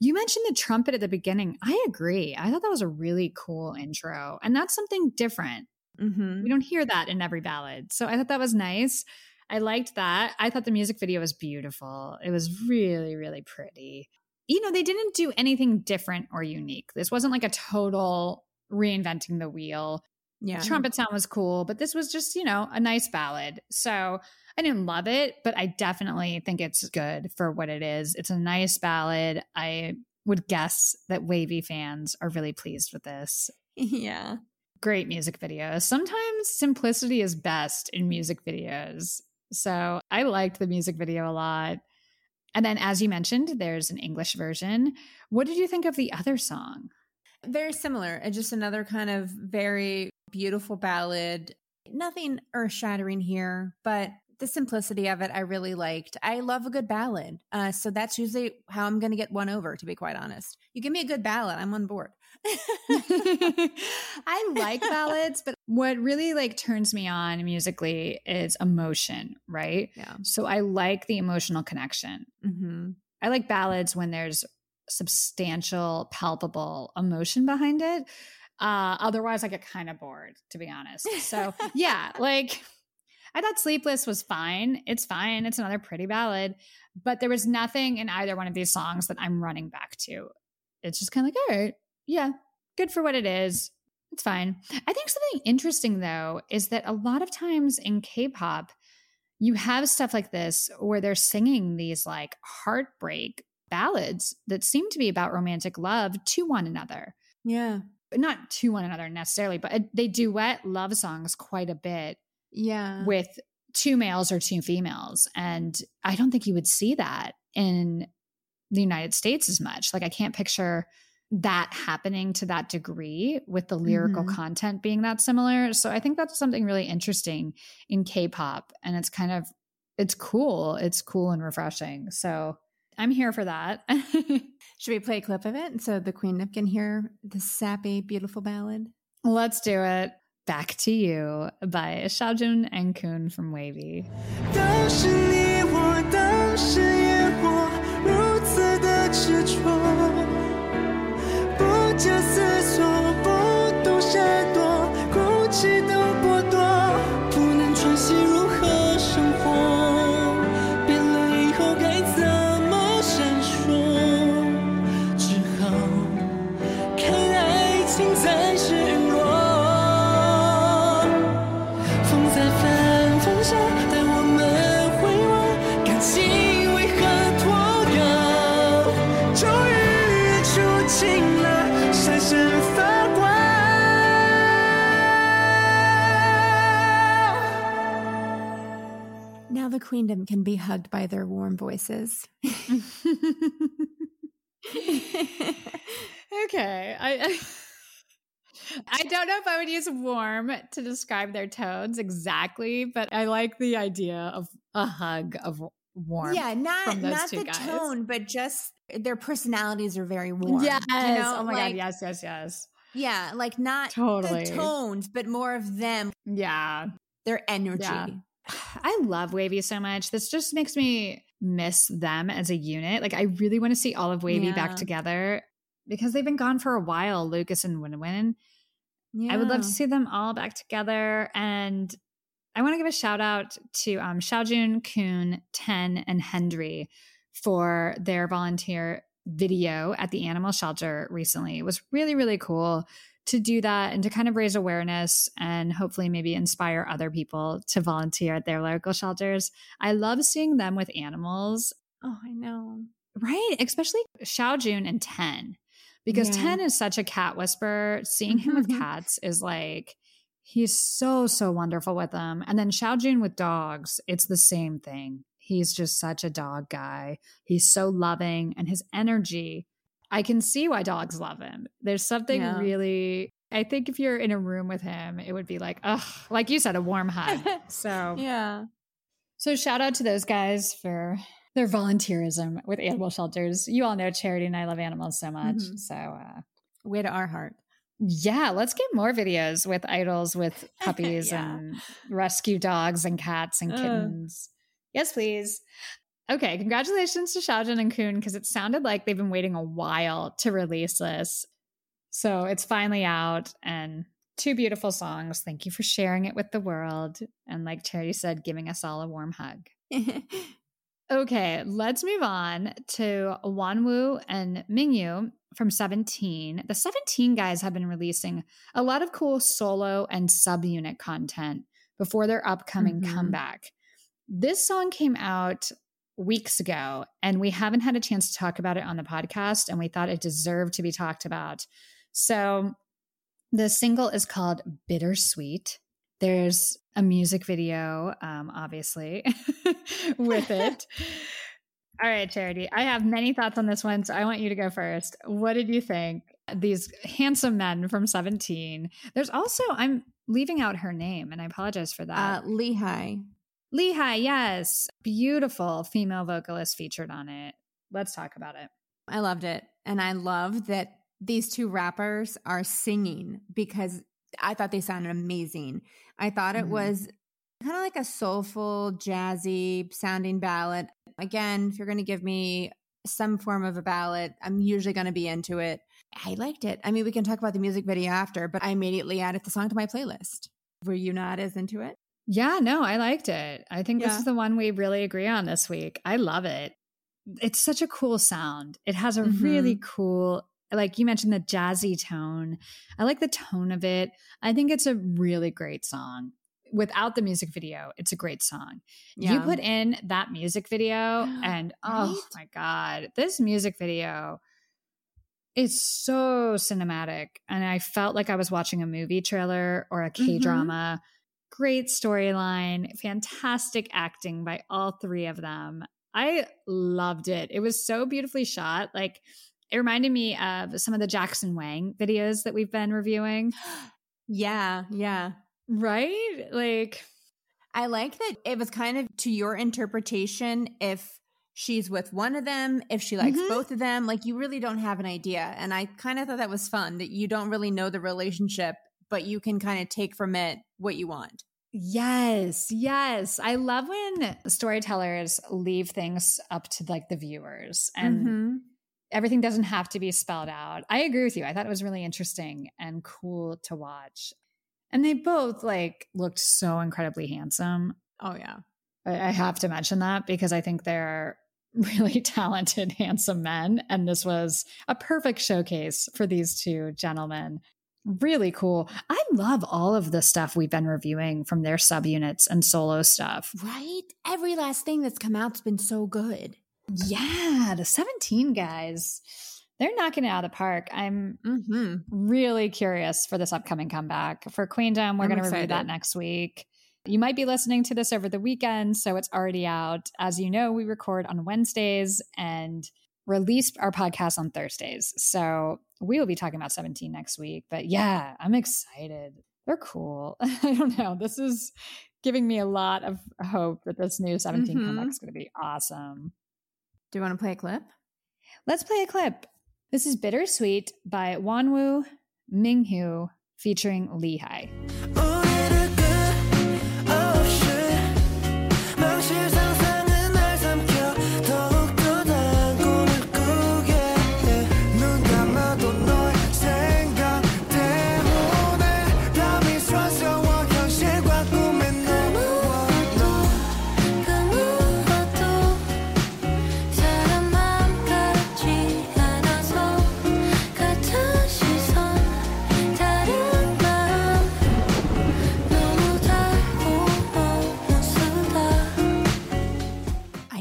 You mentioned the trumpet at the beginning. I agree. I thought that was a really cool intro. And that's something different. Mm-hmm. We don't hear that in every ballad. So I thought that was nice. I liked that. I thought the music video was beautiful. It was really, really pretty. You know, they didn't do anything different or unique. This wasn't like a total reinventing the wheel. Yeah. The trumpet sound was cool, but this was just, you know, a nice ballad. So I didn't love it, but I definitely think it's good for what it is. It's a nice ballad. I would guess that WayV fans are really pleased with this. yeah. Great music video. Sometimes simplicity is best in music videos. So I liked the music video a lot. And then, as you mentioned, there's an English version. What did you think of the other song? Very similar. uh, Just another kind of very beautiful ballad. Nothing earth shattering here, but the simplicity of it I really liked. I love a good ballad. Uh, so that's usually how I'm going to get one over, to be quite honest. You give me a good ballad, I'm on board. I like ballads, but what really like turns me on musically is emotion, right? yeah. So I like the emotional connection. Mm-hmm. I like ballads when there's substantial, palpable emotion behind it. Uh, otherwise, I get kind of bored, to be honest. So, yeah, like I thought Sleepless was fine. It's fine. It's another pretty ballad, but there was nothing in either one of these songs that I'm running back to. It's just kind of like, all right, yeah, good for what it is. It's fine. I think something interesting, though, is that a lot of times in K pop, you have stuff like this where they're singing these like heartbreak ballads that seem to be about romantic love to one another. Yeah. Not to one another necessarily, but uh, they duet love songs quite a bit Yeah. with two males or two females. And I don't think you would see that in the United States as much. Like, I can't picture that happening to that degree with the lyrical Mhm. content being that similar. So I think that's something really interesting in K-pop and it's kind of it's cool. It's cool and refreshing. So I'm here for that. Should we play a clip of it so the Queen can hear the sappy, beautiful ballad? Let's do it. Back to you by Xiaojun and Kun from WayV. Queendom can be hugged by their warm voices. okay. I, I don't know if I would use warm to describe their tones exactly, but I like the idea of a hug of warm. yeah, not not the guys. tone, but just their personalities are very warm. Yes. You know, oh my like- god. Yes. Yes. Yes. Yeah, like not Totally. the tones, but more of them, Yeah. their energy. Yeah. I love WayV so much. This just makes me miss them as a unit. Like I really want to see all of WayV Yeah. back together because they've been gone for a while. Lucas and Winwin. I would love to see them all back together. And I want to give a shout out to um, Xiaojun, Kun, Ten, and Hendery for their volunteer video at the animal shelter recently. It was really, really cool to do that and to kind of raise awareness and hopefully maybe inspire other people to volunteer at their local shelters. I love seeing them with animals Oh, I know. Right. Especially Xiaojun and Ten. Because Yeah. Ten is such a cat whisperer. Seeing him with mm-hmm. cats is like he's so, so wonderful with them. And then Xiaojun with dogs, it's the same thing. He's just such a dog guy. He's so loving and his energy. I can see why dogs love him. There's something Yeah. really I think if you're in a room with him, it would be like, ugh, like you said, a warm hug. So Yeah. so shout out to those guys for their volunteerism with animal shelters. You all know Charity and I love animals so much. Mhm. So uh, Way to our heart. Yeah, let's get more videos with idols with puppies Yeah. and rescue dogs and cats and kittens. yes, please. Okay, congratulations to Xiaojun and Kun because it sounded like they've been waiting a while to release this. So it's finally out and two beautiful songs. Thank you for sharing it with the world. And like Charity said, giving us all a warm hug. Okay, let's move on to Wonwoo and Mingyu from 17. The 17 guys have been releasing a lot of cool solo and subunit content before their upcoming Mhm. comeback. This song came out weeks ago, and we haven't had a chance to talk about it on the podcast, and we thought it deserved to be talked about. So the single is called Bittersweet. There's a music video, um, obviously, with it. All right, Charity. I have many thoughts on this one, so I want you to go first. What did you think? These handsome men from 17. There's also, I'm leaving out her name, and I apologize for uh, that. Lee Hi. Lee Hi, yes. Beautiful female vocalist featured on it. Let's talk about it. I loved it. And I love that these two rappers are singing because I thought they sounded amazing. I thought it Mhm. was kind of like a soulful, jazzy sounding ballad. Again, if you're going to give me some form of a ballad, I'm usually going to be into it. I liked it. I mean, we can talk about the music video after, but I immediately added the song to my playlist. Were you not as into it? Yeah, no, I liked it. I think this is the one we really agree on this week. I love it. It's such a cool sound. It has a really mm-hmm. cool, like you mentioned, the jazzy tone. I like the tone of it. I think it's a really great song. Without the music video, it's a great song. You put in that music video, and oh Right? my God, this music video is so cinematic. And I felt like I was watching a movie trailer or a mm-hmm. K drama. Great storyline, fantastic acting by all three of them. I loved it. It was so beautifully shot. Like, it reminded me of some of the Jackson Wang videos that we've been reviewing, yeah, yeah. right? Like, I like that it was kind of to your interpretation if she's with one of them, if she likes Mhm. both of them. Like you really don't have an idea. And I kind of thought that was fun that you don't really know the relationship, but you can kind of take from it what you want. Yes, yes. I love when storytellers leave things up to like the viewers and Mhm. everything doesn't have to be spelled out. I agree with you. I thought it was really interesting and cool to watch. And they both like looked so incredibly handsome. Oh, yeah. I I have to mention that because I think they're really talented, handsome men. And this was a perfect showcase for these two gentlemen. Really cool. I love all of the stuff we've been reviewing from their subunits and solo stuff. Right? Every last thing that's come out's been so good. Yeah, the 17 guys, they're knocking it out of the park. I'm Mm-hmm. really curious for this upcoming comeback. For Queendom, we're going to review that next week. You might be listening to this over the weekend, so it's already out. As you know, we record on Wednesdays and release our podcast on Thursdays. So we will be talking about 17 next week. But yeah, I'm excited. They're cool. I don't know. This is giving me a lot of hope that this new 17 Mhm. comeback is going to be awesome. Do you want to play a clip? Let's play a clip. This is Bittersweet by Wonwoo Mingyu featuring Lee Hi. 우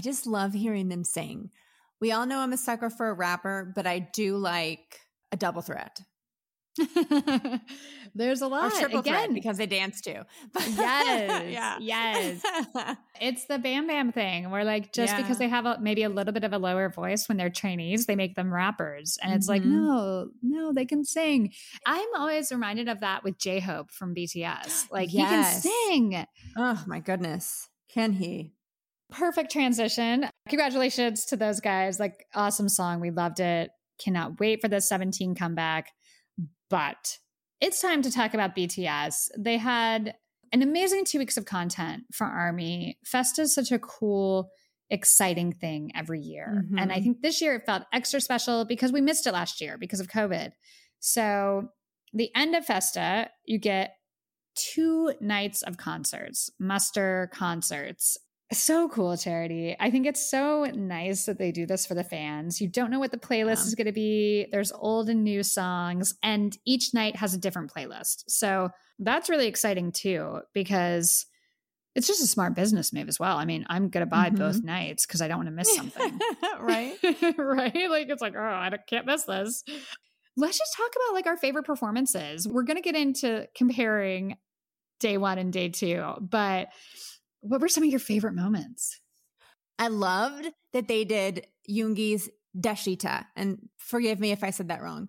just love hearing them sing. We all know I'm a sucker for a rapper, but I do like a double threat There's a lot. Again, because they dance too. Yes, yes. it's the Bam Bam thing where, like, just Yeah. because they have a, maybe a little bit of a lower voice when they're trainees, they make them rappers. And it's like, Mhm. no, no, they can sing. I'm always reminded of that with J Hope from BTS. Like, Yes. he can sing. oh my goodness. Can he? Perfect transition. Congratulations to those guys. Like, awesome song. We loved it. Cannot wait for the 17 comeback. But it's time to talk about BTS. They had an amazing two weeks of content for Army. Festa is such a cool, exciting thing every year. Mhm. And I think this year it felt extra special because we missed it last year because of COVID. So, the end of Festa, you get two nights of concerts, muster concerts. So cool, Charity. I think it's so nice that they do this for the fans. You don't know what the playlist Yeah. is going to be. There's old and new songs, and each night has a different playlist. So that's really exciting too, because it's just a smart business move as well. I mean, I'm going to buy both mm-hmm. nights because I don't want to miss something. right? right? Like it's like, oh, I can't miss this. Let's just talk about like our favorite performances. We're gonna get into comparing day one and day two, but what were some of your favorite moments? I loved that they did Yoongi's Daechwita. And forgive me if I said that wrong.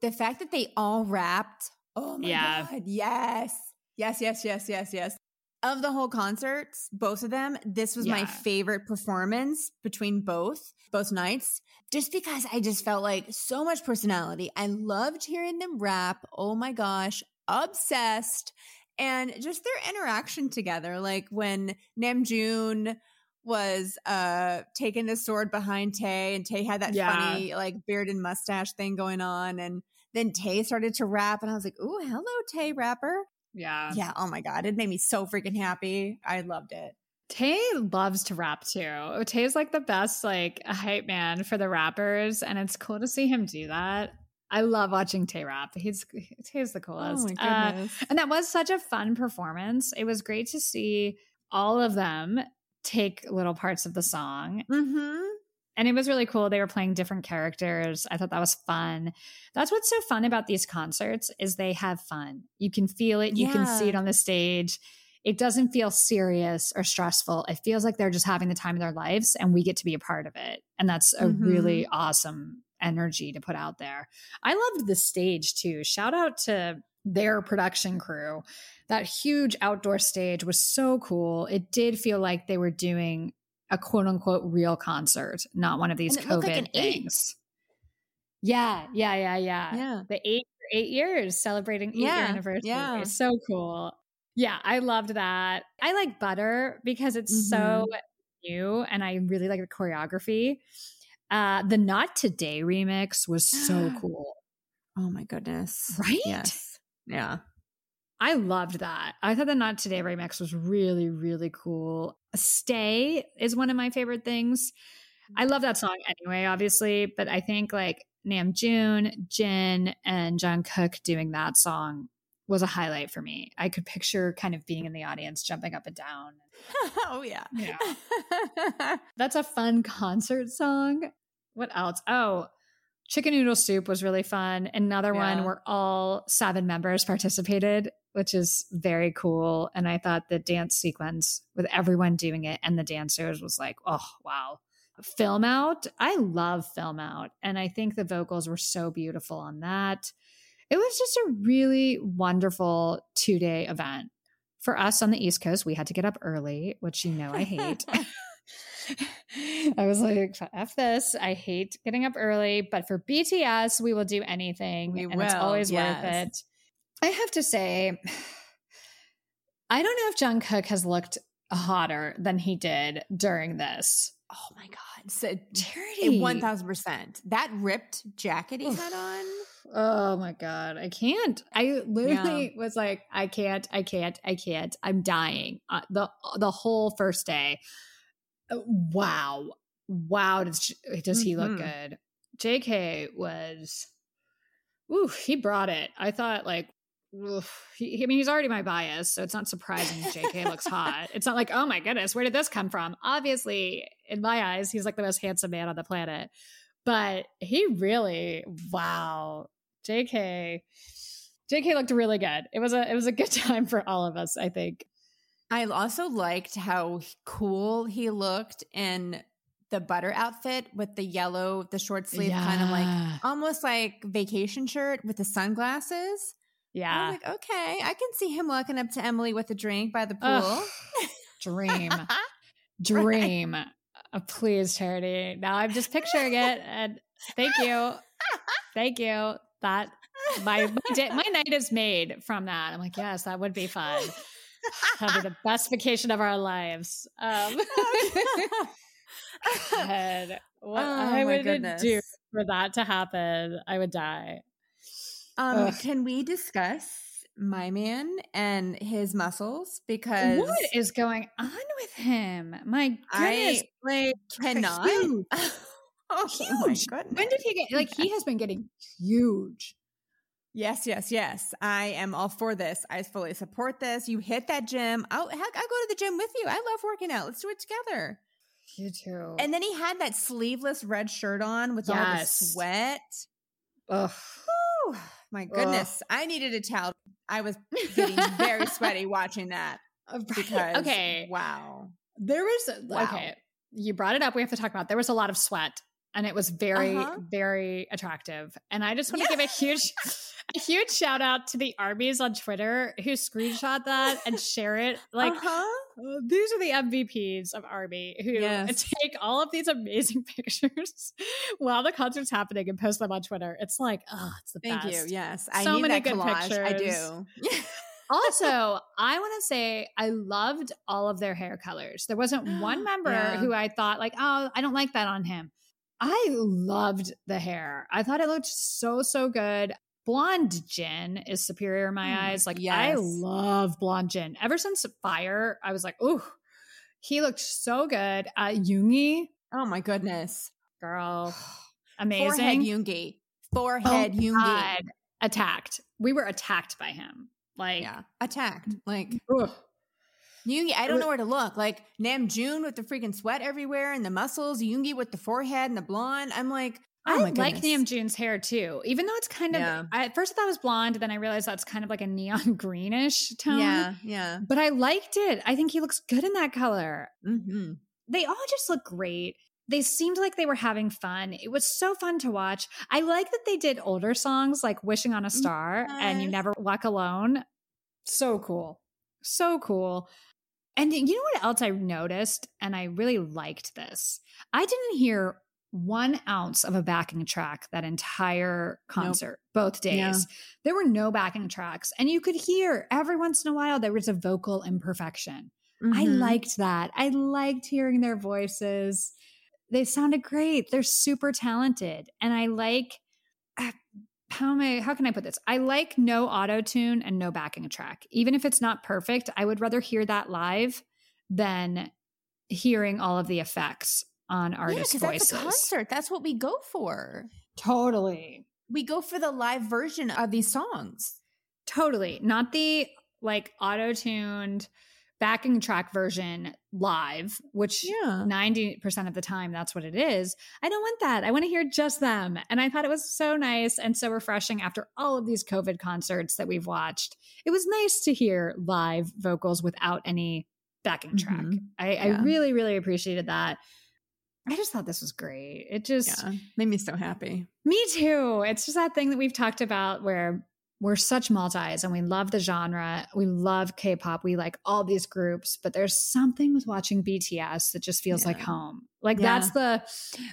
The fact that they all rapped. Oh my Yeah. God. Yes. Yes, yes, yes, yes, yes. Of the whole concerts, both of them, this was my favorite performance between both, both nights, just because I just felt like so much personality. I loved hearing them rap. Oh my gosh. Obsessed. And just their interaction together. Like when Namjoon was uh taking the sword behind Tae and Tae had that Yeah. funny like beard and mustache thing going on and then Tae started to rap and I was like, "Ooh, hello Tae rapper." Yeah. Yeah, oh my god, it made me so freaking happy. I loved it. Tae loves to rap too. Tae's like the best like hype man for the rappers, and it's cool to see him do that. I love watching Tae rap. He's Tae's the coolest. Oh my Uh. And that was such a fun performance. It was great to see all of them take little parts of the song. mhm. And it was really cool. They were playing different characters. I thought that was fun. That's what's so fun about these concerts is they have fun. You can feel it, you can see it on the stage. It doesn't feel serious or stressful. It feels like they're just having the time of their lives and we get to be a part of it. And that's a Mhm. really awesome energy to put out there. I loved the stage too. Shout out to their production crew. That huge outdoor stage was so cool. It did feel like they were doing a quote unquote real concert, not one of these COVID like an eight. things. Yeah, yeah, yeah, yeah. Yeah. The eight eight years celebrating eight year anniversary. yeah. So cool. Yeah, I loved that. I like Butter because it's so Mm-hmm. new and I really like the choreography. Uh the Not Today remix was so cool. Oh my goodness. Right? Yes. Yeah. I loved that. I thought the Not Today remix was really, really cool. Stay is one of my favorite things. I love that song anyway, obviously, but I think like Namjoon, Jin, and Jungkook doing that song was a highlight for me. I could picture kind of being in the audience, jumping up and down. oh yeah. Yeah. That's a fun concert song. What else? Oh, Chicken Noodle Soup was really fun. Another one where all seven members participated, which is very cool. And I thought the dance sequence with everyone doing it and the dancers was like, oh, wow. Film Out. I love Film Out. And I think the vocals were so beautiful on that. It was just a really wonderful two day event. For us on the East Coast, we had to get up early, which you know I hate. I was like, F this. I hate getting up early, but for BTS, we will do anything. We and it's will, always worth it. I have to say, I don't know if Jungkook has looked hotter than he did during this. Oh my god. So Charity. one thousand percent. That ripped jacket he had on. Oh my god, I can't. I literally was like, I can't, I can't, I can't. I'm dying. Uh, the the whole first day. Uh, Wow, wow. Does does he look Mhm. good? J.K. was, ooh, he brought it. I thought like. he, I mean, he's already my bias, so it's not surprising JK looks hot. It's not like, oh my goodness, where did this come from? Obviously, in my eyes, he's like the most handsome man on the planet. But he really, wow, JK, JK looked really good. It was a it was a good time for all of us, I think. I also liked how cool he looked in the butter outfit with the yellow, the short sleeve, kind of like almost like vacation shirt with the sunglasses. I Yeah, was like, okay, I can see him walking up to Emily with a drink by the pool. Ugh. dream, dream. Uh, please, charity. Now I'm just picturing it, and thank you, thank you. That my my, day, my night is made from that. I'm like, yes, that would be fun. Be the best vacation of our lives. Um, God, what Oh, I would goodness. do for that to happen, I would die. Um, can we discuss my man and his muscles? Because What is going on with him? My goodness, I like cannot. huge. oh Huge. When did he get like he has been getting huge? Yes, yes, yes. I am all for this. I fully support this. You hit that gym. I'll, heck, I'll go to the gym with you. I love working out. Let's do it together. You too. And then he had that sleeveless red shirt on with all the sweat. Ugh. Whew, my goodness. I needed a towel. I was getting very sweaty watching that uh, because okay. wow. There was uh, Wow. okay. You brought it up. We have to talk about. it. There was a lot of sweat, and it was very, Uh-huh. very attractive. And I just want to Yeah. give a huge, a huge shout out to the armies on Twitter who screenshot that and share it. Like uh-huh. uh, these are the MVPs of Army who Yes. take all of these amazing pictures while the concert's happening and post them on Twitter. It's like, oh, it's the Thank best. you. Yes. I So need many that good collage. I pictures. do. also, I want to say I loved all of their hair colors. There wasn't one member Yeah. who I thought like, oh, I don't like that on him. I loved the hair. I thought it looked so so good. Blonde Jin is superior in my Mm, eyes. Like I love blonde Jin. Ever since Fire, I was like, ooh, he looked so good. Uh Yoongi, oh my goodness. girl, Forehead amazing. Yoongi. Forehead Oh, Yoongi. God. Attacked. We were attacked by him. Like, Yeah. Attacked. Like ugh. Yoongi, I don't know where to look. Like Namjoon with the freaking sweat everywhere and the muscles, Yoongi with the forehead and the blonde. I'm like, oh I like. Namjoon's hair too, even though it's kind of. Yeah. I, at first, I thought it was blonde, then I realized that's kind of like a neon greenish tone. Yeah, yeah. but I liked it. I think he looks good in that color. Mm-hmm. They all just look great. They seemed like they were having fun. It was so fun to watch. I like that they did older songs like "Wishing on a Star" and "You Never Walk Alone." So cool, so cool. And you know what else I noticed, and I really liked this. I didn't hear one ounce of a backing track that entire concert, both days. Yeah. There were no backing tracks, and you could hear every once in a while there was a vocal imperfection. I Mhm. liked that. I liked hearing their voices. They sounded great. They're super talented. And I like how am I how can I put this? I like no auto tune and no backing track. Even if it's not perfect, I would rather hear that live than hearing all of the effects on Yeah, artist 'cause voices. that's a concert. That's what we go for. Totally. We go for the live version of these songs. Totally. Not the like auto tuned backing track version live, which Yeah. 90% of the time that's what it is. I don't want that. I want to hear just them. And I thought it was so nice and so refreshing after all of these COVID concerts that we've watched. It was nice to hear live vocals without any backing track. Mhm. I, I really, really appreciated that. I just thought this was great. It just Yeah. Made me so happy. me too. It's just that thing that we've talked about where we're such multis and we love the genre. We love K-pop. We like all these groups, but there's something with watching BTS that just feels like home. Like Yeah. that's the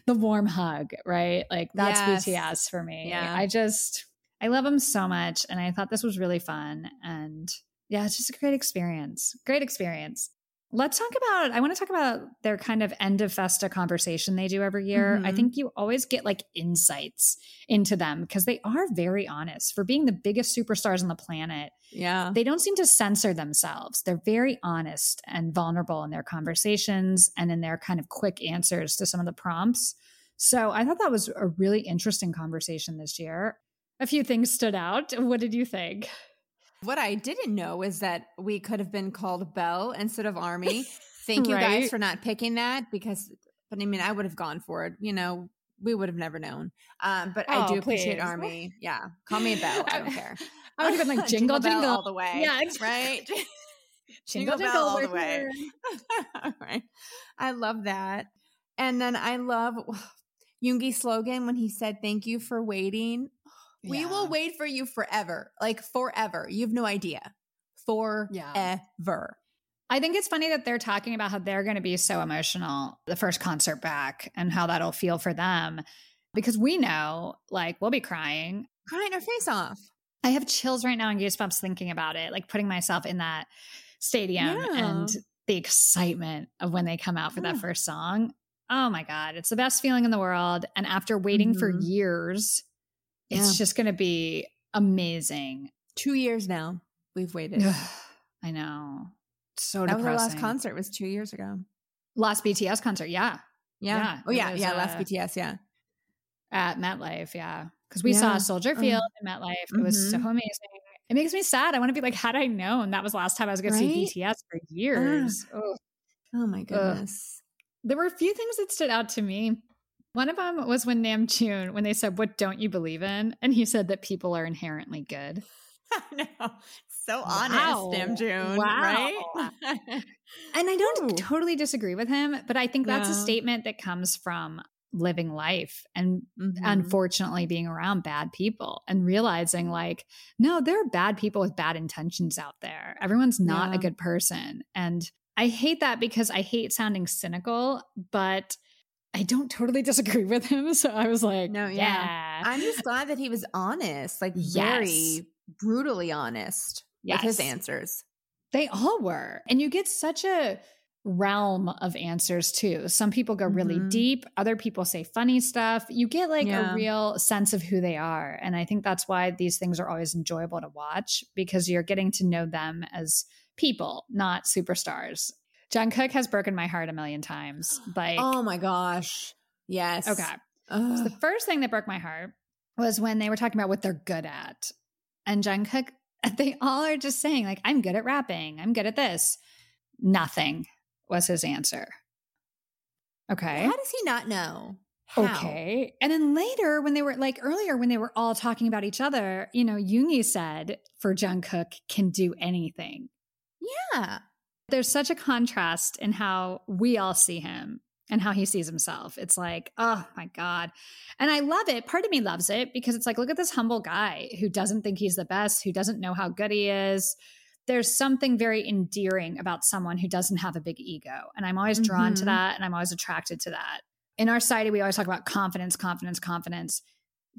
the warm hug, right? Like that's Yes. BTS for me. Yeah. I just I love them so much and I thought this was really fun and yeah, it's just a great experience. Great experience. Let's talk about I want to talk about their kind of end of festa conversation they do every year. I Mhm. think you always get like insights into them because they are very honest for being the biggest superstars on the planet. Yeah. They don't seem to censor themselves. They're very honest and vulnerable in their conversations and in their kind of quick answers to some of the prompts. So I thought that was a really interesting conversation this year. A few things stood out. What did you think? What I didn't know is that we could have been called Belle instead of Army. Thank you Right. guys for not picking that because, but I mean, I would have gone for it. You know, we would have never known. Um, but I Oh, do appreciate please. Army. Yeah. Call me a Belle. I don't care. I would have been like jingle bell jingle all the way. Yeah, Right. Jingle, Jingle jingle, bell all the way. here. right. I love that. And then I love Yoongi's slogan when he said, Thank you for waiting. We will wait for you forever. Like forever. You have no idea. Forever. I think it's funny that they're talking about how they're going to be so emotional the first concert back and how that'll feel for them because we know like we'll be crying. crying our face off. I have chills right now and goosebumps thinking about it, like putting myself in that stadium Yeah. and the excitement of when they come out for that first song. Oh my God, it's the best feeling in the world. And after waiting for Mhm. Years, it's Yeah. just going to be amazing. Two years now we've waited. I know. So that was our last concert. Was two years ago. Last BTS concert, yeah. Yeah. Yeah, oh yeah. was, yeah. last uh, BTS. Yeah. At MetLife, yeah. Because we Yeah. saw Soldier. Field at MetLife. It was so Mhm. amazing. It makes me sad. I want to be like, had I known that was the last time I was going to see BTS for years. Ugh. Oh my goodness. There were a few things that stood out to me. One of them was when Namjoon, when they said, "What don't you believe in?" and he said that people are inherently good. I know. So Wow. honest, Namjoon. Wow. Right? And I don't Ooh. totally disagree with him, but I think that's a statement that comes from living life and Mhm. unfortunately being around bad people and realizing like no there are bad people with bad intentions out there everyone's not a good person and i hate that because i hate sounding cynical but i don't totally disagree with him so i was like No, yeah, yeah. I'm just glad that he was honest, like Yes. very brutally honest with his answers. They all were. And you get such a realm of answers too. Some people go really Mhm. deep, other people say funny stuff. You get like Yeah. a real sense of who they are. And I think that's why these things are always enjoyable to watch because you're getting to know them as people, not superstars. Jungkook has broken my heart a million times. Like, oh my gosh. Yes. okay. So the first thing that broke my heart was when they were talking about what they're good at. And Jungkook, they all are just saying, like, I'm good at rapping. I'm good at this. Nothing was his answer. Okay. How does he not know? How? Okay. And then later, when they were like earlier, when they were all talking about each other, you know, Yoongi said for Jungkook can do anything. Yeah. There's such a contrast in how we all see him and how he sees himself. It's like, oh my God. And I love it. Part of me loves it because it's like, look at this humble guy who doesn't think he's the best, who doesn't know how good he is. There's something very endearing about someone who doesn't have a big ego. And I'm always drawn to Mhm. that and I'm always attracted to that. In our society, we always talk about confidence, confidence, confidence.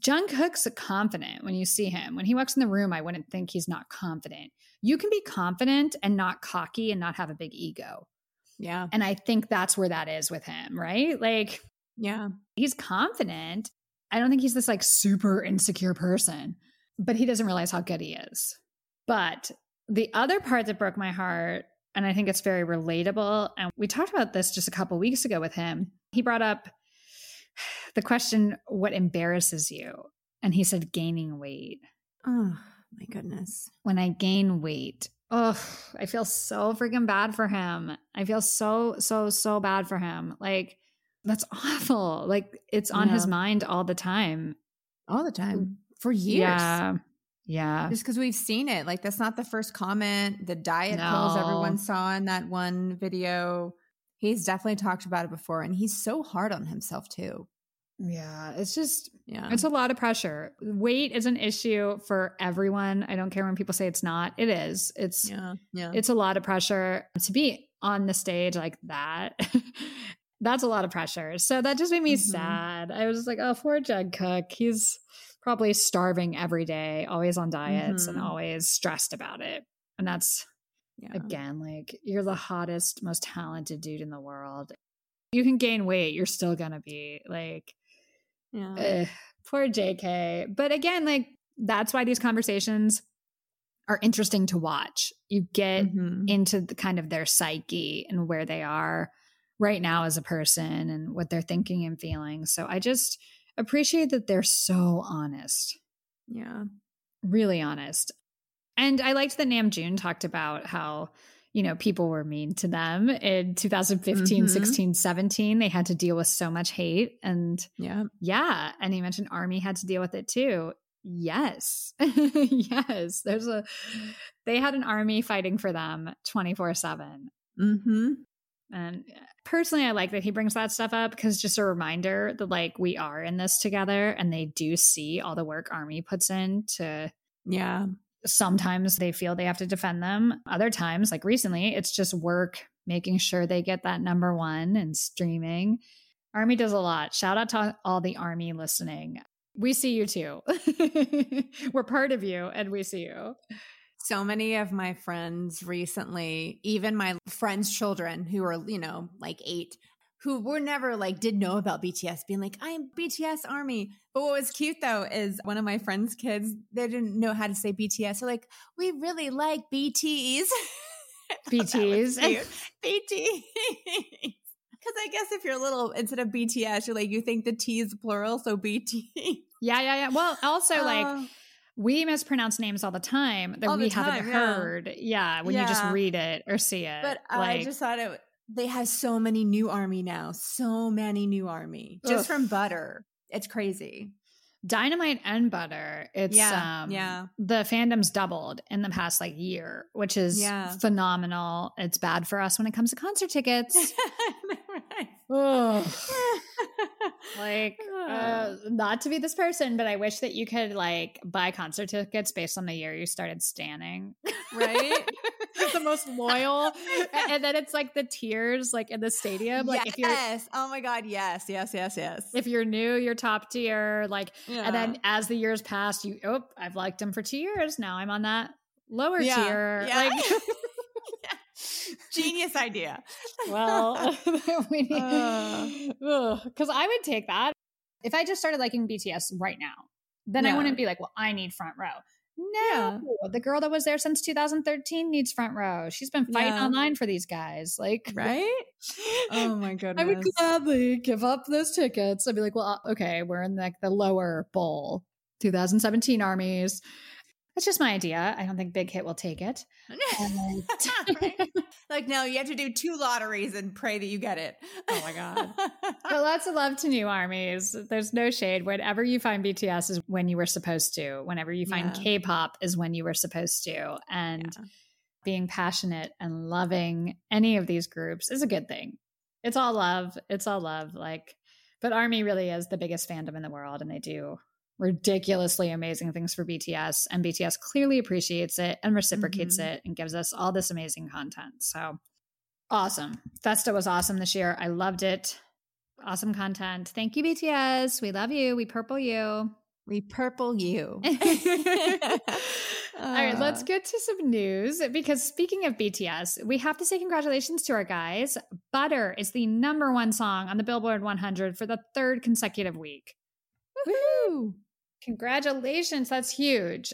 Jungkook's confident when you see him. When he walks in the room, I wouldn't think he's not confident. You can be confident and not cocky and not have a big ego. Yeah. And I think that's where that is with him, right? Like Yeah. he's confident. I don't think he's this like super insecure person, but he doesn't realize how good he is. But the other part that broke my heart, and I think it's very relatable, and we talked about this just a couple weeks ago with him. He brought up the question, What embarrasses you? And he said, Gaining weight. Oh my goodness. When I gain weight, oh, I feel so freaking bad for him. I feel so, so, so bad for him. Like, that's awful. Like, it's on his mind all the time. All the time. For years. Yeah. Yeah. Just because we've seen it. Like that's not the first comment. The diet pills everyone saw in that one video. He's definitely talked about it before. And he's so hard on himself too. Yeah. It's just, Yeah. it's a lot of pressure. Weight is an issue for everyone. I don't care when people say it's not. It is. It's, yeah. Yeah. it's a lot of pressure to be on the stage like that. That's a lot of pressure. So that just made me Mhm. sad. I was just like, oh, poor Jungkook. He's probably starving every day, always on diets and Mhm. always stressed about it. And that's yeah. again, like you're the hottest, most talented dude in the world. You can gain weight, you're still gonna be like, Yeah. Ugh, poor JK. But again, like that's why these conversations are interesting to watch. You get Mhm. into the kind of their psyche and where they are right now as a person and what they're thinking and feeling. So I just appreciate that they're so honest, Yeah. really honest. And I liked that Namjoon talked about how, you know, people were mean to them in 2015, Mhm. 16, 17. They had to deal with so much hate. And Yeah. yeah. And he mentioned Army had to deal with it too. Yes. yes. There's a, they had an army fighting for them 24 7. Mm-hmm. And personally, I like that he brings that stuff up because just a reminder that like we are in this together and they do see all the work Army puts in to Yeah. Sometimes they feel they have to defend them. Other times, like recently, it's just work making sure they get that number one and streaming. Army does a lot. Shout out to all the Army listening. We see you too. We're part of you and we see you. So many of my friends recently, even my friends' children who are, you know, like eight, who were never like, did know about BTS, being like, I am BTS Army. But what was cute though is one of my friends' kids, they didn't know how to say BTS. They're like, we really like BTs. BTs. BT. Because I guess if you're a little, instead of BTS, you're like, you think the T is plural, so BT. Yeah, yeah, yeah. Well, also like Uh, we mispronounce names all the time that All we haven't time, heard. Yeah, when you just read it or see it. But like, I just thought it. They have so many new army now. So many new army just Ugh. from butter. It's crazy. Dynamite and Butter. It's Yeah, um yeah. the fandom's doubled in the past like year, which is Yeah. phenomenal. It's bad for us when it comes to concert tickets. Like uh, not to be this person, but I wish that you could like buy concert tickets based on the year you started standing. right? It's the most loyal. and, then it's like the tiers like in the stadium. Like if you're yes. Oh my God. Yes. Yes. Yes. Yes. if you're new, you're top tier. Like Yeah. and then as the years pass, you oh, I've liked him for two years. Now I'm on that lower Yeah, tier. yeah. Like Genius idea. well, we need Uh. because I would take that if I just started liking BTS right now. Then I wouldn't be like, well, I need front row. No, the girl that was there since 2013 needs front row. She's been fighting Yeah. online for these guys. Like, Right? Oh my goodness. I would gladly give up those tickets. I'd be like, well, uh, okay, we're in like the lower bowl, 2017 armies. That's just my idea. I don't think Big Hit will take it. Right? Like, no, you have to do two lotteries and pray that you get it. Oh my God. But lots of love to new armies. There's no shade. Whenever you find BTS is when you were supposed to. Whenever you find Yeah. K-pop is when you were supposed to. And Yeah. being passionate and loving any of these groups is a good thing. It's all love. It's all love. Like, but Army really is the biggest fandom in the world, and they do ridiculously amazing things for BTS. And BTS clearly appreciates it and reciprocates Mhm. it and gives us all this amazing content. So awesome. Festa was awesome this year. I loved it. Awesome content. Thank you, BTS. We love you. We purple you. We purple you. All right, let's get to some news because speaking of BTS, we have to say congratulations to our guys. Butter is the number one song on the Billboard 100 for the third consecutive week. Woo! Congratulations, that's huge.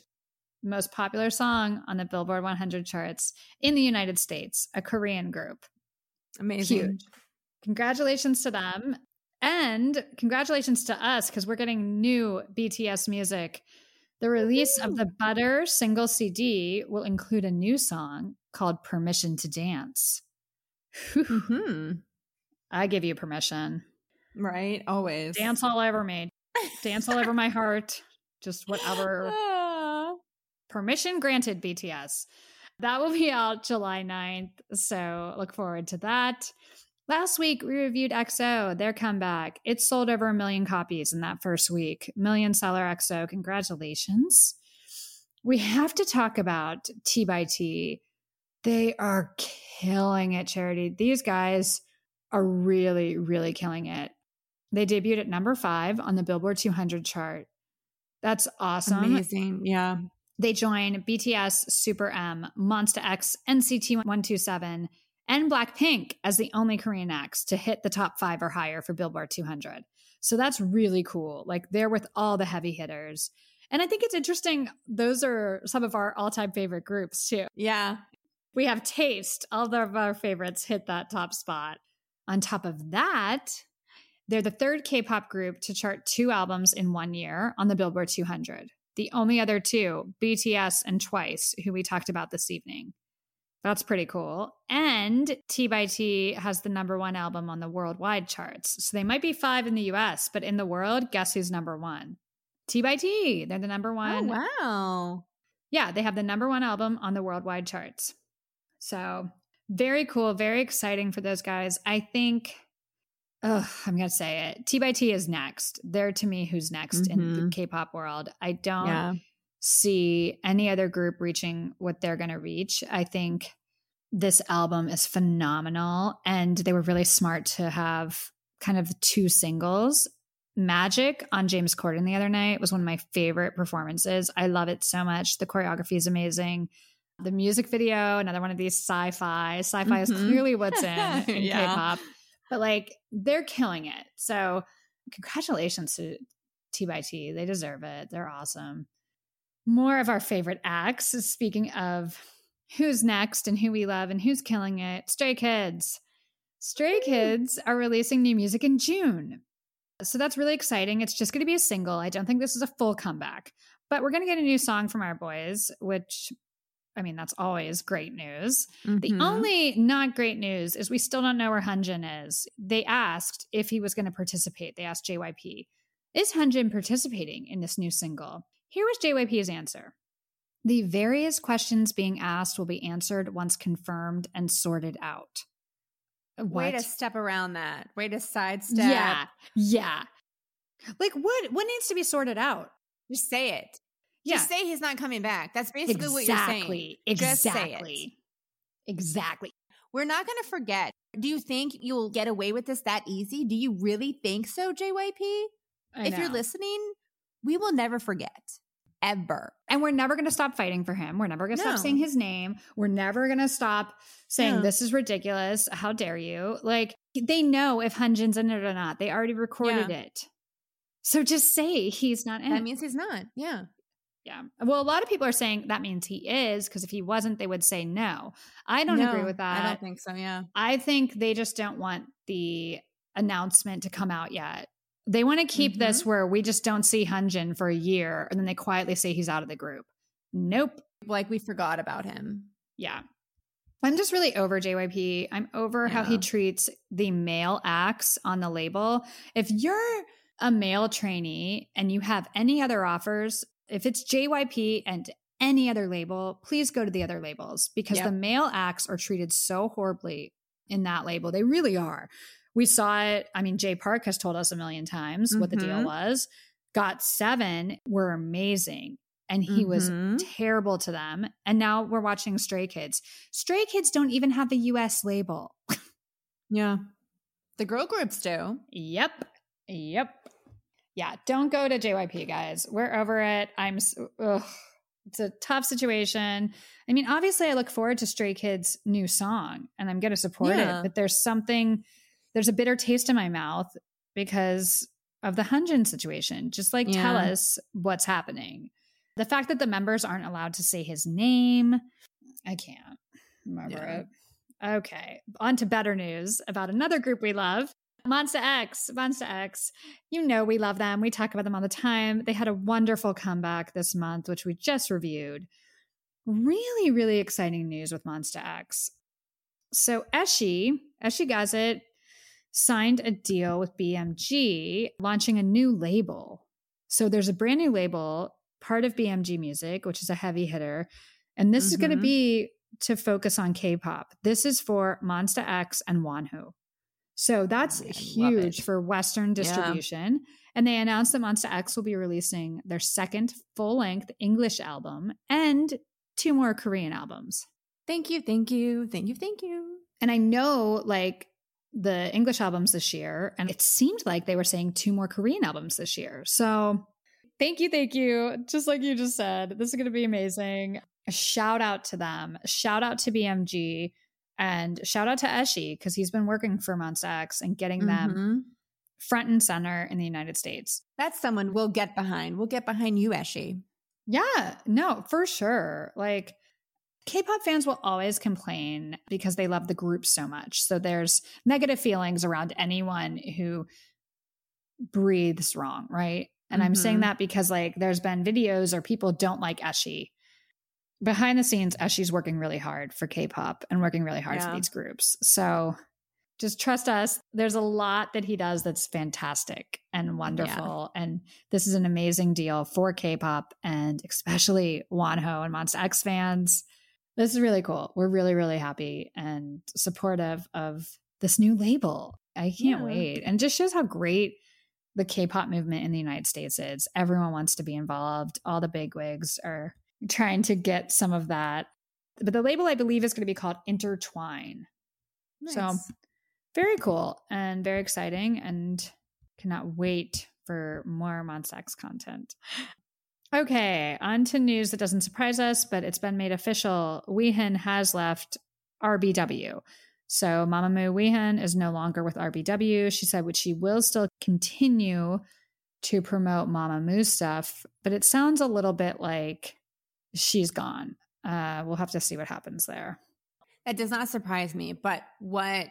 Most popular song on the Billboard 100 charts in the United States, a Korean group. Amazing. Huge. Congratulations to them. And congratulations to us because we're getting new BTS music. The release of the Butter single CD will include a new song called Permission to Dance. hmm I give you permission. Right? Always. Dance all over me. Dance all over my heart. Just whatever. Permission granted, BTS. That will be out July 9th. So look forward to that. Last week, we reviewed EXO, their comeback. It sold over a million copies in that first week. Million seller EXO. Congratulations. We have to talk about T by T. They are killing it, Charity. These guys are really, really killing it. They debuted at number five on the Billboard 200 chart. That's awesome. Amazing. Yeah. They join BTS, Super M, Monsta X, NCT 127, and Blackpink as the only Korean acts to hit the top five or higher for Billboard 200. So that's really cool. Like they're with all the heavy hitters. And I think it's interesting. Those are some of our all time favorite groups too. Yeah. We have Taste. All of our favorites hit that top spot. On top of that, they're the third K pop group to chart two albums in one year on the Billboard 200. The only other two, BTS and Twice, who we talked about this evening. That's pretty cool. And T by T has the number one album on the worldwide charts. So they might be five in the US, but in the world, guess who's number one? T by T. They're the number oh, one. Oh, wow. Yeah, they have the number one album on the worldwide charts. So very cool, very exciting for those guys. I think, oh, I'm going to say it. T by T is next. They're to me who's next in the Mhm. K pop world. I don't Yeah. see any other group reaching what they're going to reach. I think this album is phenomenal. And they were really smart to have kind of two singles Magic on James Corden the other night was one of my favorite performances. I love it so much. The choreography is amazing. The music video, another one of these sci-fi. Sci-fi is Mhm. clearly what's in in Yeah. K-pop, but like they're killing it. So congratulations to T by T. They deserve it. They're awesome. More of our favorite acts. Is speaking of who's next and who we love and who's killing it, Stray Kids. Stray Kids are releasing new music in June. So that's really exciting. It's just going to be a single. I don't think this is a full comeback, but we're going to get a new song from our boys, which, I mean, that's always great news. The Mhm. only not great news is we still don't know where Hyunjin is. They asked if he was going to participate. They asked JYP, Is Hyunjin participating in this new single? Here was JYP's answer. The various questions being asked will be answered once confirmed and sorted out. Way to step around that. Way to sidestep. Yeah. Yeah. Like what what needs to be sorted out? Just say it. Yeah. Just say he's not coming back. That's basically what you're saying. Exactly. Just say it. Exactly. Exactly. We're not going to forget. Do you think you'll get away with this that easy? Do you really think so, JYP? I if you're listening, we will never forget. Ever. And we're never going to stop fighting for him. We're never going to No. stop saying his name. We're never going to stop saying, No. this is ridiculous. How dare you? Like, they know if Hyunjin's in it or not. They already recorded it. So just say he's not in That means he's not. Yeah. Yeah. Well, a lot of people are saying that means he is because if he wasn't, they would say no. I don't agree with that. I don't think so. Yeah. I think they just don't want the announcement to come out yet. They want to keep this Mm-hmm. where we just don't see Hyunjin for a year and then they quietly say he's out of the group. Nope. Like we forgot about him. Yeah. I'm just really over JYP. I'm over how he treats the male acts on the label. If you're a male trainee and you have any other offers, if it's JYP and any other label, please go to the other labels because Yep. the male acts are treated so horribly in that label. They really are. We saw it. I mean, Jay Park has told us a million times what the deal Mhm. was. GOT7 were amazing. And he was Mhm. terrible to them. And now we're watching Stray Kids. Stray Kids don't even have the US label. Yeah. The girl groups do. Yep. Yep. Yeah. Don't go to JYP, guys. We're over it. I'm, ugh. It's a tough situation. I mean, obviously, I look forward to Stray Kids' new song and I'm going to support Yeah. it. But there's something, there's a bitter taste in my mouth because of the Hyunjin situation. Just like tell us what's happening. The fact that the members aren't allowed to say his name, I can't remember Yeah. it. Okay, on to better news about another group we love. Monsta X, Monsta X. You know we love them. We talk about them all the time. They had a wonderful comeback this month, which we just reviewed. Really, really exciting news with Monsta X. So Eshi, Eshi Gazet signed a deal with BMG, launching a new label. So there's a brand new label, part of BMG Music, which is a heavy hitter. And this is going to mm-hmm. be to focus on K-pop. This is for Monsta X and Wonho. So that's I huge for Western distribution. And they announced that Monsta X will be releasing their second full length English album and two more Korean albums. Thank you. Thank you. Thank you. Thank you. And I know like the English albums this year, and it seemed like they were saying two more Korean albums this year. So thank you, thank you. Just like you just said, this is going to be amazing. A shout out to them. Shout out to BMG. And shout out to Eshi because he's been working for Monsta X and getting them Mhm. front and center in the United States. That's someone we'll get behind. We'll get behind you, Eshi. Yeah, no, for sure. Like K-pop fans will always complain because they love the group so much. So there's negative feelings around anyone who breathes wrong, right? And I'm saying Mhm. that because like there's been videos or people don't like Eshi. Behind the scenes, Eshi's working really hard for K-pop and working really hard for these groups. So just trust us. There's a lot that he does that's fantastic and wonderful. And this is an amazing deal for K-pop and especially Wonho and Monsta X fans. This is really cool. We're really, really happy and supportive of this new label. I can't Yeah. wait. And just shows how great the K-pop movement in the United States is. Everyone wants to be involved. All the bigwigs are trying to get some of that. But the label, I believe, is going to be called Intertwine. So very cool and very exciting and cannot wait for more Monsta X content. Okay, on to news that doesn't surprise us, but it's been made official. Wheein has left RBW. So Mamamoo Wheein is no longer with RBW. She said what she will still continue to promote Mamamoo stuff, but it sounds a little bit like she's gone. Uh, we'll have to see what happens there. That does not surprise me. But what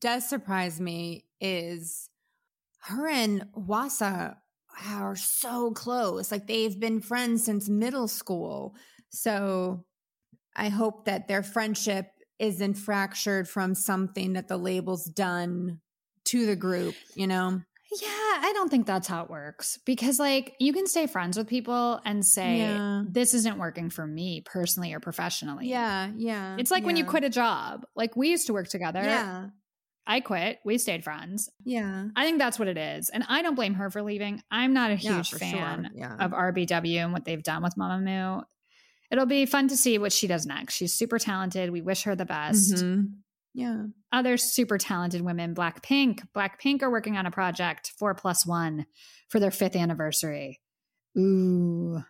does surprise me is her and Hwasa are so close. Like they've been friends since middle school. So I hope that their friendship isn't fractured from something that the label's done to the group, you know? Yeah, I don't think that's how it works because, like, you can stay friends with people and say, Yeah. This isn't working for me personally or professionally. Yeah, yeah. It's like when you quit a job. Like, we used to work together. Yeah, I quit. We stayed friends. yeah. I think that's what it is. And I don't blame her for leaving. I'm not a huge for fan sure. Yeah. of RBW and what they've done with Mama Mamamoo. It'll be fun to see what she does next. She's super talented. We wish her the best. Mhm. Yeah. Other super talented women, Blackpink. Blackpink are working on a project, Four Plus One, for their fifth anniversary. Ooh,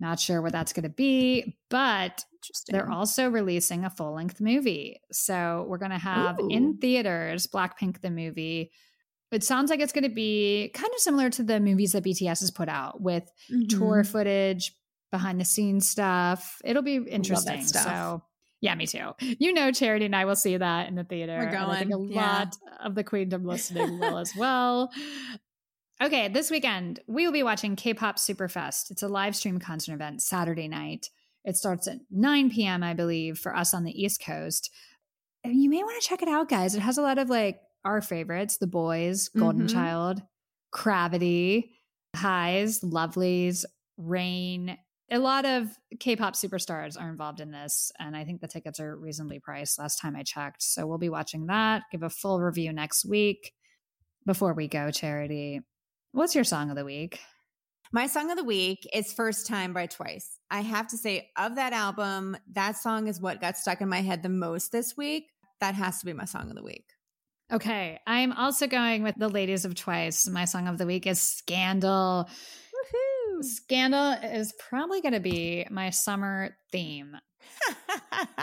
not sure what that's going to be, but they're also releasing a full length movie. So we're going to have Ooh. in theaters Blackpink the movie. It sounds like it's going to be kind of similar to the movies that BTS has put out with Mhm. tour footage, behind the scenes stuff. It'll be interesting. stuff. So, yeah, me too. You know, Charity and I will see that in the theater. We're and I think a yeah. lot of the Queendom listening will as well. Okay, this weekend we will be watching K-pop Superfest. It's a live stream concert event Saturday night. It starts at 9 p.m., I believe, for us on the East Coast. And you may want to check it out, guys. It has a lot of like our favorites, The Boys, Golden Mhm. Child, CRAVITY, Highs, Lovelyz, Rain. A lot of K-pop superstars are involved in this, and I think the tickets are reasonably priced. Last time I checked, so we'll be watching that. Give a full review next week. Before we go, Charity, what's your song of the week? My song of the week is First Time by Twice. I have to say, of that album, that song is what got stuck in my head the most this week. That has to be my song of the week. Okay, I'm also going with the ladies of Twice. My song of the week is Scandal. Woohoo! Scandal is probably going to be my summer theme.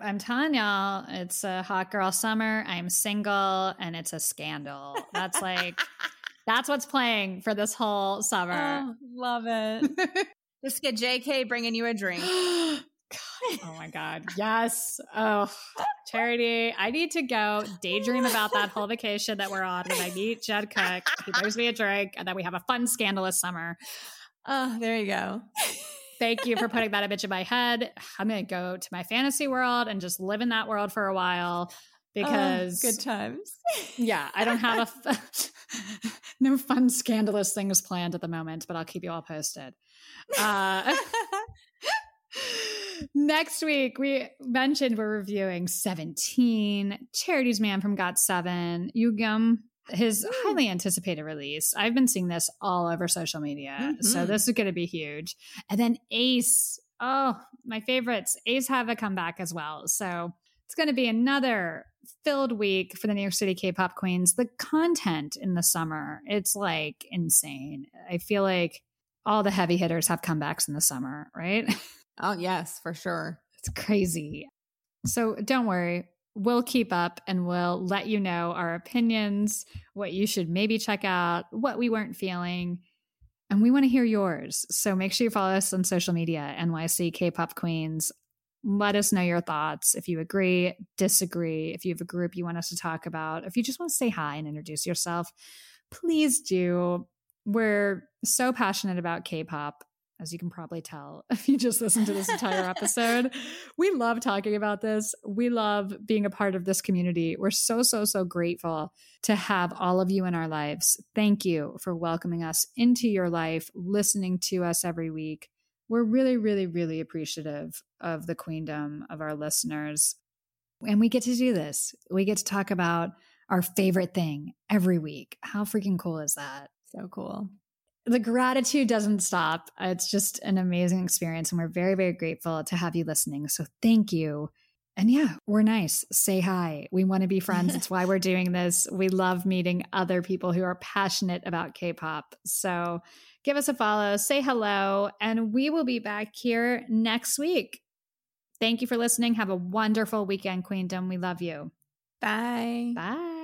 I'm telling y'all, it's a hot girl summer. I'm single and it's a scandal. That's like, that's what's playing for this whole summer. oh, love it. Just get JK bringing you a drink. God, oh my God. Yes. Oh, Charity, I need to go daydream about that whole vacation that we're on when I meet Jungkook. He brings me a drink and then we have a fun, scandalous summer. Oh, there you go. Thank you for putting that image in my head. I'm going to go to my fantasy world and just live in that world for a while because, Oh, good times. yeah, I don't have a f- no fun, scandalous things planned at the moment, but I'll keep you all posted. Uh, next week, we mentioned we're reviewing 17, Charity's Man from Got Seven, Yugyeom, his highly anticipated release. I've been seeing this all over social media. So Mhm. this is going to be huge. And then Ace. Oh, my favorites. Ace have a comeback as well. So it's going to be another filled week for the New York City K-pop queens. The content in the summer, it's like insane. I feel like all the heavy hitters have comebacks in the summer, right? oh, yes, for sure. It's crazy. So don't worry. We'll keep up and we'll let you know our opinions, what you should maybe check out, what we weren't feeling. And we want to hear yours. So make sure you follow us on social media, NYC K-pop Queens. Let us know your thoughts. If you agree, disagree, if you have a group you want us to talk about, if you just want to say hi and introduce yourself, please do. We're so passionate about K-pop as you can probably tell if you just listened to this entire episode. We love talking about this. We love being a part of this community. We're so, so, so grateful to have all of you in our lives. Thank you for welcoming us into your life, listening to us every week. We're really, really, really appreciative of the queendom of our listeners. And we get to do this. We get to talk about our favorite thing every week. How freaking cool is that? So cool. The gratitude doesn't stop. It's just an amazing experience. And we're very, very grateful to have you listening. So thank you. And yeah, we're nice. Say hi. We want to be friends. It's why we're doing this. We love meeting other people who are passionate about K pop. So give us a follow, say hello, and we will be back here next week. Thank you for listening. Have a wonderful weekend, Queendom. We love you. Bye. Bye.